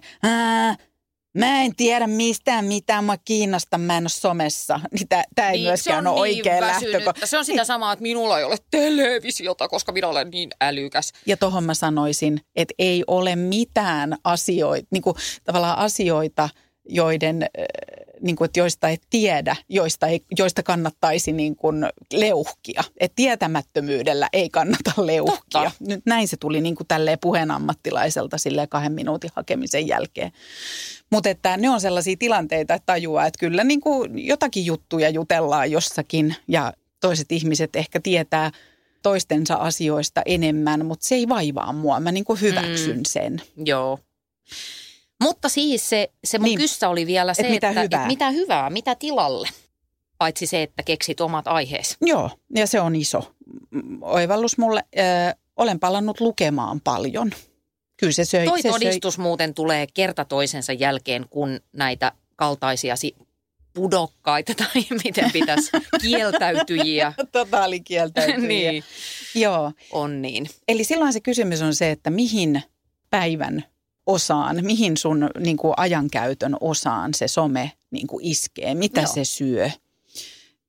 Mä en tiedä mistään mitään, mä kiinnostan, mä en ole somessa. *laughs* Niin Tämä ei niin, myöskään ole niin oikea lähtökohta. Se on sitä samaa, että minulla ei ole televisiota, koska minä olen niin älykäs. Ja tohon mä sanoisin, että ei ole mitään asioita, niin kuin tavallaan asioita, joiden, äh, niin kuin, että joista et tiedä, joista, ei, joista kannattaisi niin kuin leuhkia. Että tietämättömyydellä ei kannata leuhkia. Totta. Nyt näin se tuli niin kuin tälleen puheen ammattilaiselta silleen kahden minuutin hakemisen jälkeen. Mutta että ne on sellaisia tilanteita, että tajuaa, että kyllä niin kuin jotakin juttuja jutellaan jossakin ja toiset ihmiset ehkä tietää toistensa asioista enemmän, mutta se ei vaivaa mua. Mä niin kuin hyväksyn Mm. sen. Joo. Mutta siis se, se mun Niin. kyssä oli vielä se, Et mitä että hyvää. Et mitä hyvää, mitä tilalle. Paitsi se, että keksit omat aiheesi. Joo, ja se on iso oivallus mulle. Ö, olen palannut lukemaan paljon. Kyllä se söi. Toi se todistus muuten tulee kerta toisensa jälkeen, kun näitä kaltaisiasi pudokkaita *laughs* tai miten pitäisi *laughs* kieltäytyjiä Söi totaalikieltäytyjiä. *laughs* niin, Joo, on niin. eli silloin se kysymys on se, että mihin päivän osaan, mihin sun niin kuin ajankäytön osaan se some niin kuin iskee, mitä Joo. se syö.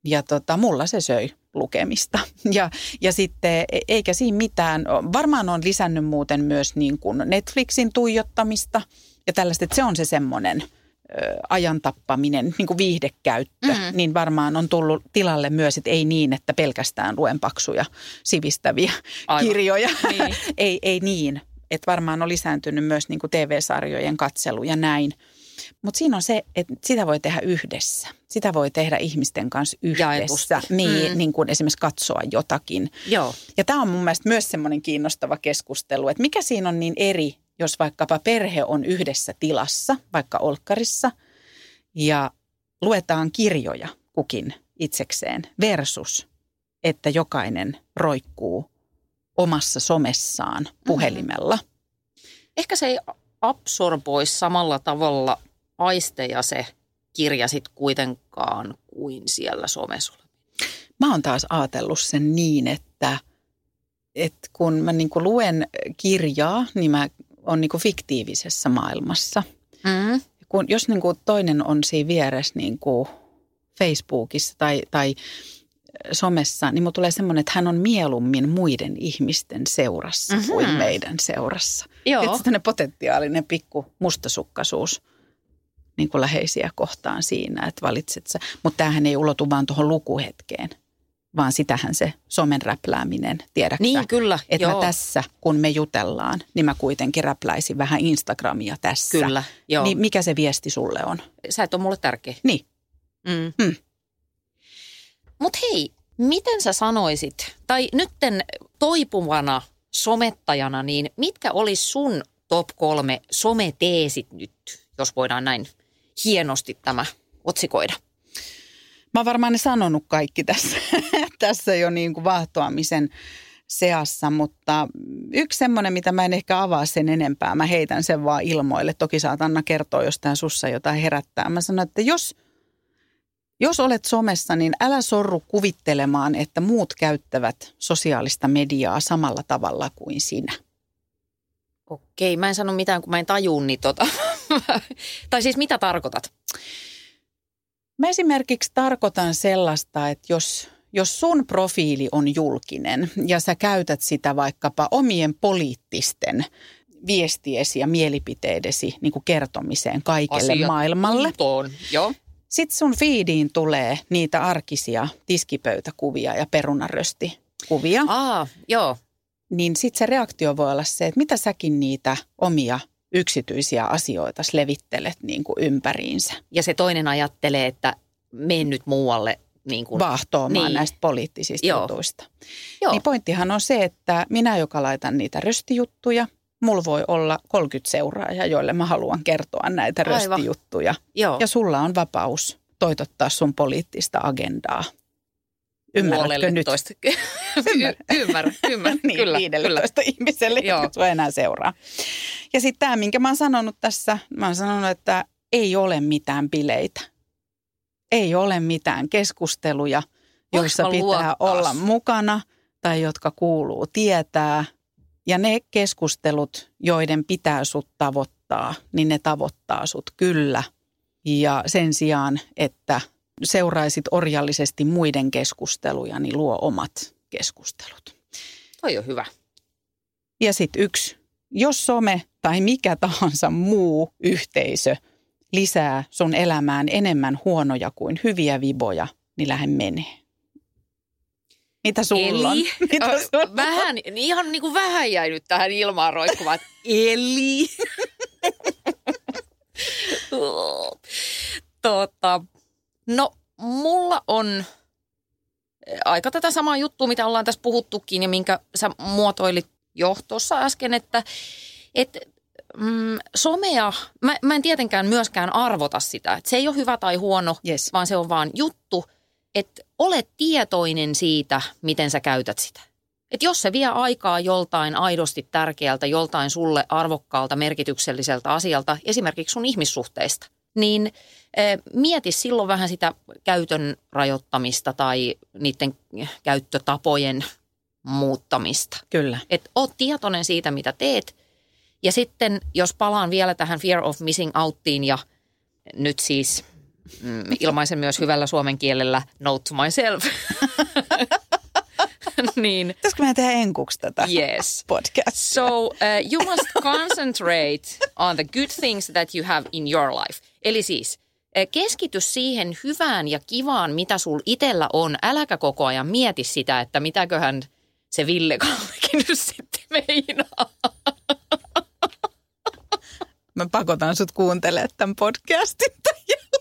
Ja tota, mulla se söi lukemista. *laughs* Ja, ja sitten e- eikä siinä mitään, varmaan on lisännyt muuten myös niin kuin Netflixin tuijottamista ja tällaista, että se on se semmoinen ajan tappaminen, niin kuin viihdekäyttö, Mhm. mm-hmm. niin varmaan on tullut tilalle myös, että ei niin, että pelkästään luen paksuja sivistäviä Aivan. *laughs* kirjoja. Niin. *laughs* ei, ei niin. Että varmaan on lisääntynyt myös niin kuin TV-sarjojen katselu ja näin. Mutta siinä on se, että sitä voi tehdä yhdessä. Sitä voi tehdä ihmisten kanssa yhdessä. Niin, Mm. niin kuin esimerkiksi katsoa jotakin. Joo. Ja tämä on mun mielestä myös semmoinen kiinnostava keskustelu, että mikä siinä on niin eri, jos vaikkapa perhe on yhdessä tilassa, vaikka olkkarissa, ja luetaan kirjoja kukin itsekseen versus, että jokainen roikkuu omassa somessaan puhelimella. Ehkä se ei absorboi samalla tavalla aisteja se kirja sit kuitenkaan kuin siellä somessa. Mä oon taas ajatellut sen niin, että, että kun mä niin luen kirjaa, niin mä oon niin fiktiivisessä maailmassa – Mm. kun, jos niin kuin toinen on siinä vieressä niin kuin Facebookissa tai, tai somessa, niin mulla tulee semmoinen, että hän on mieluummin muiden ihmisten seurassa Mhm. mm-hmm. kuin meidän seurassa. Joo. Että tämmöinen potentiaalinen pikku mustasukkaisuus niin kuin läheisiä kohtaan siinä, että valitset sä. Mutta tämähän ei ulotu vaan tuohon lukuhetkeen, vaan sitähän se somen räplääminen, tiedätkö sä? Niin, kyllä. Että joo. mä tässä, kun me jutellaan, niin mä kuitenkin räpläisin vähän Instagramia tässä. Kyllä, joo. Niin mikä se viesti sulle on? Sä et ole mulle tärkeä. Niin. Mm. Mm. Mutta hei, miten sä sanoisit, tai nytten toipuvana somettajana, niin mitkä olisi sun top kolme someteesit nyt, jos voidaan näin hienosti tämä otsikoida? Mä oon varmaan ne sanonut kaikki tässä, *laughs* tässä jo niin kuin vaahtoamisen seassa, mutta yksi semmoinen, mitä mä en ehkä avaa sen enempää, mä heitän sen vaan ilmoille. Toki saat Anna kertoa, jos tää sussa jotain herättää. Mä sanon, että jos, jos olet somessa, niin älä sorru kuvittelemaan, että muut käyttävät sosiaalista mediaa samalla tavalla kuin sinä. Okei, mä en sano mitään, kun mä en tajuu niin tota. *laughs* tai siis mitä tarkoitat? Mä esimerkiksi tarkoitan sellaista, että jos, jos sun profiili on julkinen ja sä käytät sitä vaikkapa omien poliittisten viestiesi ja mielipiteidesi niin kuin kertomiseen kaikelle maailmalle. kuntoon. Joo. Sitten sun feediin tulee niitä arkisia tiskipöytäkuvia ja perunaröstikuvia. Aa, joo. Niin sitten se reaktio voi olla se, että mitä säkin niitä omia yksityisiä asioita levittelet niin kuin ympäriinsä. Ja se toinen ajattelee, että mene nyt muualle. Niin kuin, vaahtoamaan Niin. niin. näistä poliittisista Joo. jutuista. Joo. Niin pointtihan on se, että minä, joka laitan niitä röstijuttuja, mulla voi olla 30 seuraajaa, joille mä haluan kertoa näitä Aivan. röstijuttuja. joo. Ja sulla on vapaus toitottaa sun poliittista agendaa. Ymmärrätkö nyt? Puolelletoista. *laughs* Y- ymmärrän, ymmärrän. *laughs* niin, kyllä, kyllä. 15 ihmiselle, Joo. jotka sua enää seuraa. Ja sitten tämä, minkä mä oon sanonut tässä, mä oon sanonut, että ei ole mitään bileitä. Ei ole mitään keskusteluja, joissa pitää luottaa olla mukana tai jotka kuuluu tietää. Ja ne keskustelut, joiden pitää sut tavoittaa, niin ne tavoittaa sut kyllä. Ja sen sijaan, että seuraisit orjallisesti muiden keskusteluja, niin luo omat keskustelut. Toi on hyvä. Ja sitten yksi, jos some tai mikä tahansa muu yhteisö lisää sun elämään enemmän huonoja kuin hyviä viboja, niin lähde menee. Mitä sulla on? Eli, *laughs* Mitä ö, sulla on? vähän, ihan niin kuin vähän jäi nyt tähän ilmaan roikkumaan. *laughs* Eli. *laughs* tota, no, mulla on aika tätä samaa juttua, mitä ollaan tässä puhuttukin ja minkä sä muotoilit jo tuossa äsken, että et, mm, somea, mä, mä en tietenkään myöskään arvota sitä, että se ei ole hyvä tai huono, Yes. vaan se on vaan juttu, että ole tietoinen siitä, miten sä käytät sitä. Että jos se vie aikaa joltain aidosti tärkeältä, joltain sulle arvokkaalta, merkitykselliseltä asialta, esimerkiksi sun ihmissuhteista, niin mieti silloin vähän sitä käytön rajoittamista tai niiden käyttötapojen muuttamista. Kyllä. Että oot tietoinen siitä, mitä teet. Ja sitten, jos palaan vielä tähän fear of missing outtiin ja nyt siis mm, ilmaisen myös hyvällä suomen kielellä note to myself, *laughs* niin Pitäisikö meidän tehdä enkuksi tätä yes. podcastia? So uh, you must concentrate on the good things that you have in your life. Eli siis eh, keskity siihen hyvään ja kivaan, mitä sul itellä on. Äläkä koko ajan mieti sitä, että mitäköhän se Ville Kallekin *laughs* nyt sitten meinaa. Mä pakotan sut kuuntelemaan tämän podcastin.